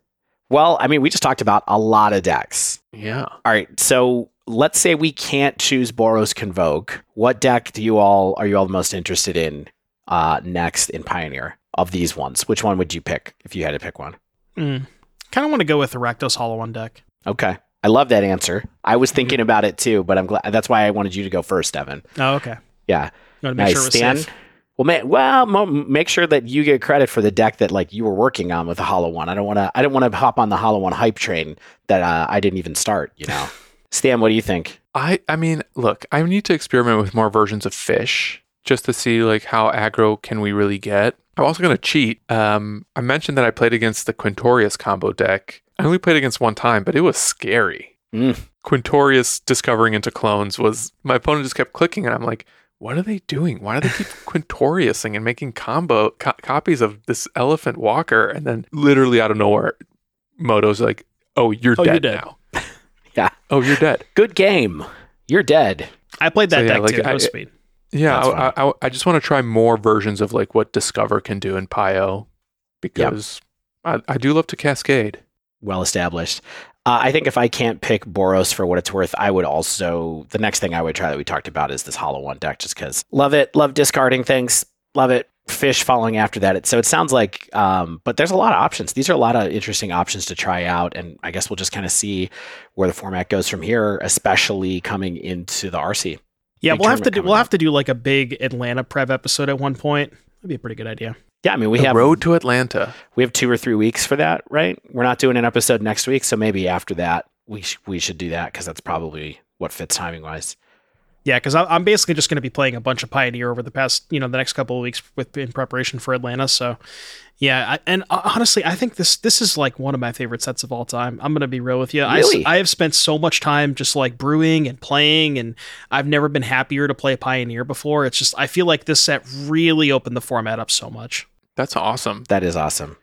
Well, I mean, we just talked about a lot of decks. yeah. All right, so let's say we can't choose Boros Convoke. What deck do you all are you all the most interested in uh, next in Pioneer of these ones? Which one would you pick if you had to pick one? Mm. Kind of want to go with the Rakdos Hollow One deck. Okay. I love that answer. I was thinking about it too, but I'm glad that's why I wanted you to go first, Evan. Oh, okay. Yeah. You want to make nice. sure it was Stan? safe. Well, ma- well, mo- make sure that you get credit for the deck that like you were working on with the Hollow One. I don't want to. I don't want to hop on the Hollow One hype train that uh, I didn't even start. You know, Stan, what do you think? I I mean, look, I need to experiment with more versions of fish just to see like how aggro can we really get. I'm also going to cheat. Um, I mentioned that I played against the Quintorius combo deck. I only played against one time, but it was scary. Mm. Quintorius discovering into clones was my opponent just kept clicking, and I'm like, what are they doing? Why do they keep Quintoriusing and making combo co- copies of this elephant walker? And then literally out of nowhere, Moto's like, oh, you're Oh, dead you're dead. now. Yeah. Oh, you're dead. Good game. You're dead. I played that So, yeah, deck like, too. That I- was sweet. Yeah, I, I, I, just want to try more versions of like what Discover can do in Pio because I, I do love to cascade. Well established. Uh, I think if I can't pick Boros for what it's worth, I would also the next thing I would try that we talked about is this Hollow One deck, just because love it, love discarding things, love it. Fish following after that. It, so it sounds like, um, but there's a lot of options. These are a lot of interesting options to try out, and I guess we'll just kind of see where the format goes from here, especially coming into the RC. Yeah, we'll have to do, we'll up. have to do like a big Atlanta Prev episode at one point. That'd be a pretty good idea. Yeah, I mean we the have road to Atlanta. we have two or three weeks for that, right? We're not doing an episode next week, so maybe after that we sh- we should do that because that's probably what fits timing wise. Yeah, because I'm basically just going to be playing a bunch of Pioneer over the past, you know, the next couple of weeks with in preparation for Atlanta. So, yeah, I, and uh, honestly, I think this this is like one of my favorite sets of all time. I'm going to be real with you. Really? I, have spent so much time just like brewing and playing, and I've never been happier to play Pioneer before. It's just I feel like this set really opened the format up so much. That's awesome. That is awesome.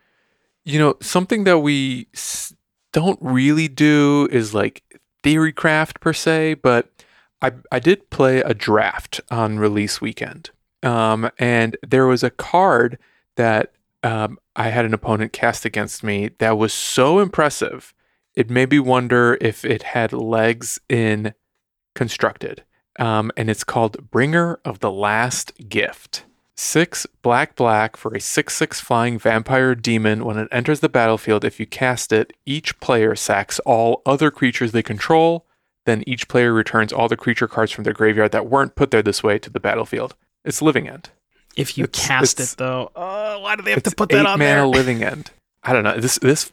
You know, something that we don't really do is like theory craft per se, but I, I did play a draft on release weekend. Um, and there was a card that um, I had an opponent cast against me that was so impressive. It made me wonder if it had legs in constructed. Um, and it's called Bringer of the Last Gift. Six black black for a 6 6 flying vampire demon. When it enters the battlefield, if you cast it, each player sacks all other creatures they control. Then each player returns all the creature cards from their graveyard that weren't put there this way to the battlefield. It's Living End. If you It's- cast it's- it though, uh, why do they have to put that eight on mana there? Living End. I don't know. This this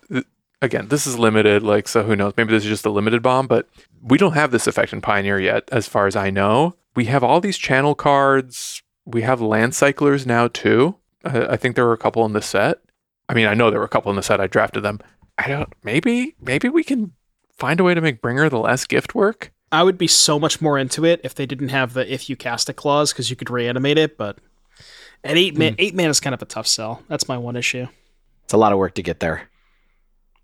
again. This is limited. Like so, who knows? Maybe this is just a limited bomb. But we don't have this effect in Pioneer yet, as far as I know. We have all these channel cards. We have land cyclers now too. Uh, I think there were a couple in the set. I mean, I know there were a couple in the set. I drafted them. I don't. Maybe maybe we can find a way to make Bringer the last gift work. I would be so much more into it if they didn't have the if you cast a clause because you could reanimate it. But at eight man, eight man is kind of a tough sell. That's my one issue. It's a lot of work to get there.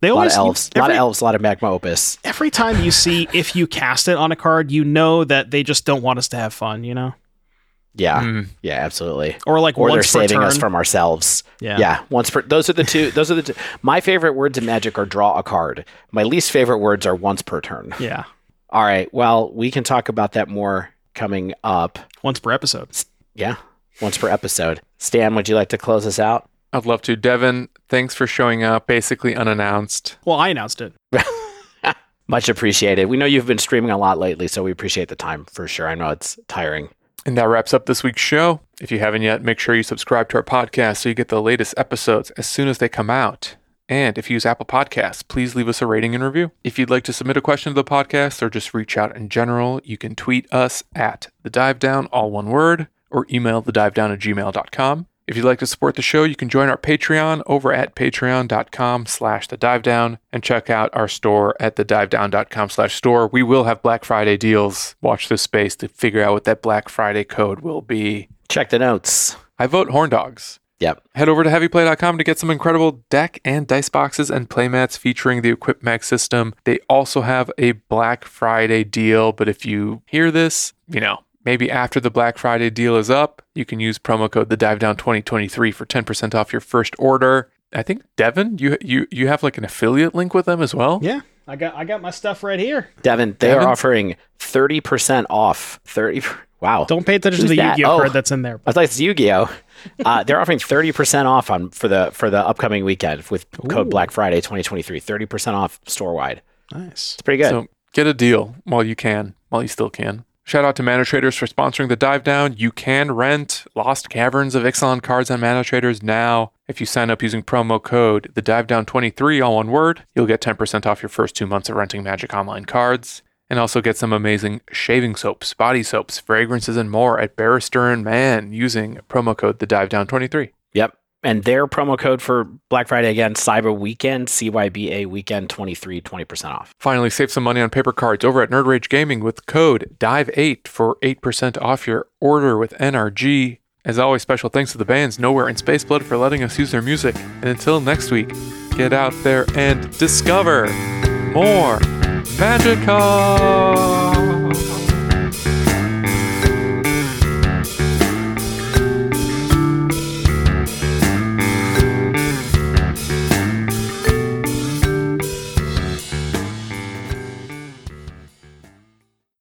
They A lot always of elves, a lot of elves, a lot of magma opus. every time you see if you cast it on a card, you know that they just don't want us to have fun. You know, Yeah, Mm. yeah, absolutely. or like Or they're once per saving turn. us from ourselves. yeah. Yeah, once per. Those are the two. Those are the two. My favorite words in Magic are draw a card. My least favorite words are once per turn. yeah, All right. Well, we can talk about that more coming up. once per episode. Yeah, once per episode. Stan, would you like to close us out? I'd love to. Devon, thanks for showing up, basically unannounced. Well, I announced it. Much appreciated. We know you've been streaming a lot lately, so we appreciate the time for sure. I know it's tiring. And that wraps up this week's show. If you haven't yet, make sure you subscribe to our podcast so you get the latest episodes as soon as they come out. And if you use Apple Podcasts, please leave us a rating and review. If you'd like to submit a question to the podcast or just reach out in general, you can tweet us at the dive down, all one word, or email the dive down at gmail.com. If you'd like to support the show, you can join our Patreon over at patreon.com slash the dive down and check out our store at the divedown.com slash store. We will have Black Friday deals. Watch this space to figure out what that Black Friday code will be. Check the notes. I vote Horn Dogs. Yep. Head over to heavyplay.com to get some incredible deck and dice boxes and playmats featuring the Equip Mag system. They also have a Black Friday deal, but if you hear this, you know, maybe after the Black Friday deal is up, you can use promo code the Dive Down 2023 for 10% off your first order. I think Devon, you you you have like an affiliate link with them as well. Yeah, I got I got my stuff right here. Devon, they Devon? are offering 30% off. 30 Wow. Don't pay attention Who's to the that? Yu-Gi-Oh Oh. card that's in there. I thought it's Yu-Gi-Oh. Uh, they're offering 30% off on for the for the upcoming weekend with code Ooh. Black Friday 2023. 30% off store wide. Nice. It's pretty good. So get a deal while you can, while you still can. Shout out to ManaTraders for sponsoring the dive down. You can rent Lost Caverns of Ixalan cards on ManaTraders now. If you sign up using promo code the dive down 23 all one word, you'll get 10% off your first 2 months of renting Magic Online cards and also get some amazing shaving soaps, body soaps, fragrances and more at Barrister and Mann using promo code the dive down 23. And their promo code for Black Friday again, Cyber Weekend, CYBA Weekend 23, 20% off. Finally, save some money on paper cards over at Nerd Rage Gaming with code DIVE8 for 8% off your order with NRG. As always, special thanks to the bands Nowhere and Spaceblood for letting us use their music. And until next week, get out there and discover more magic cards!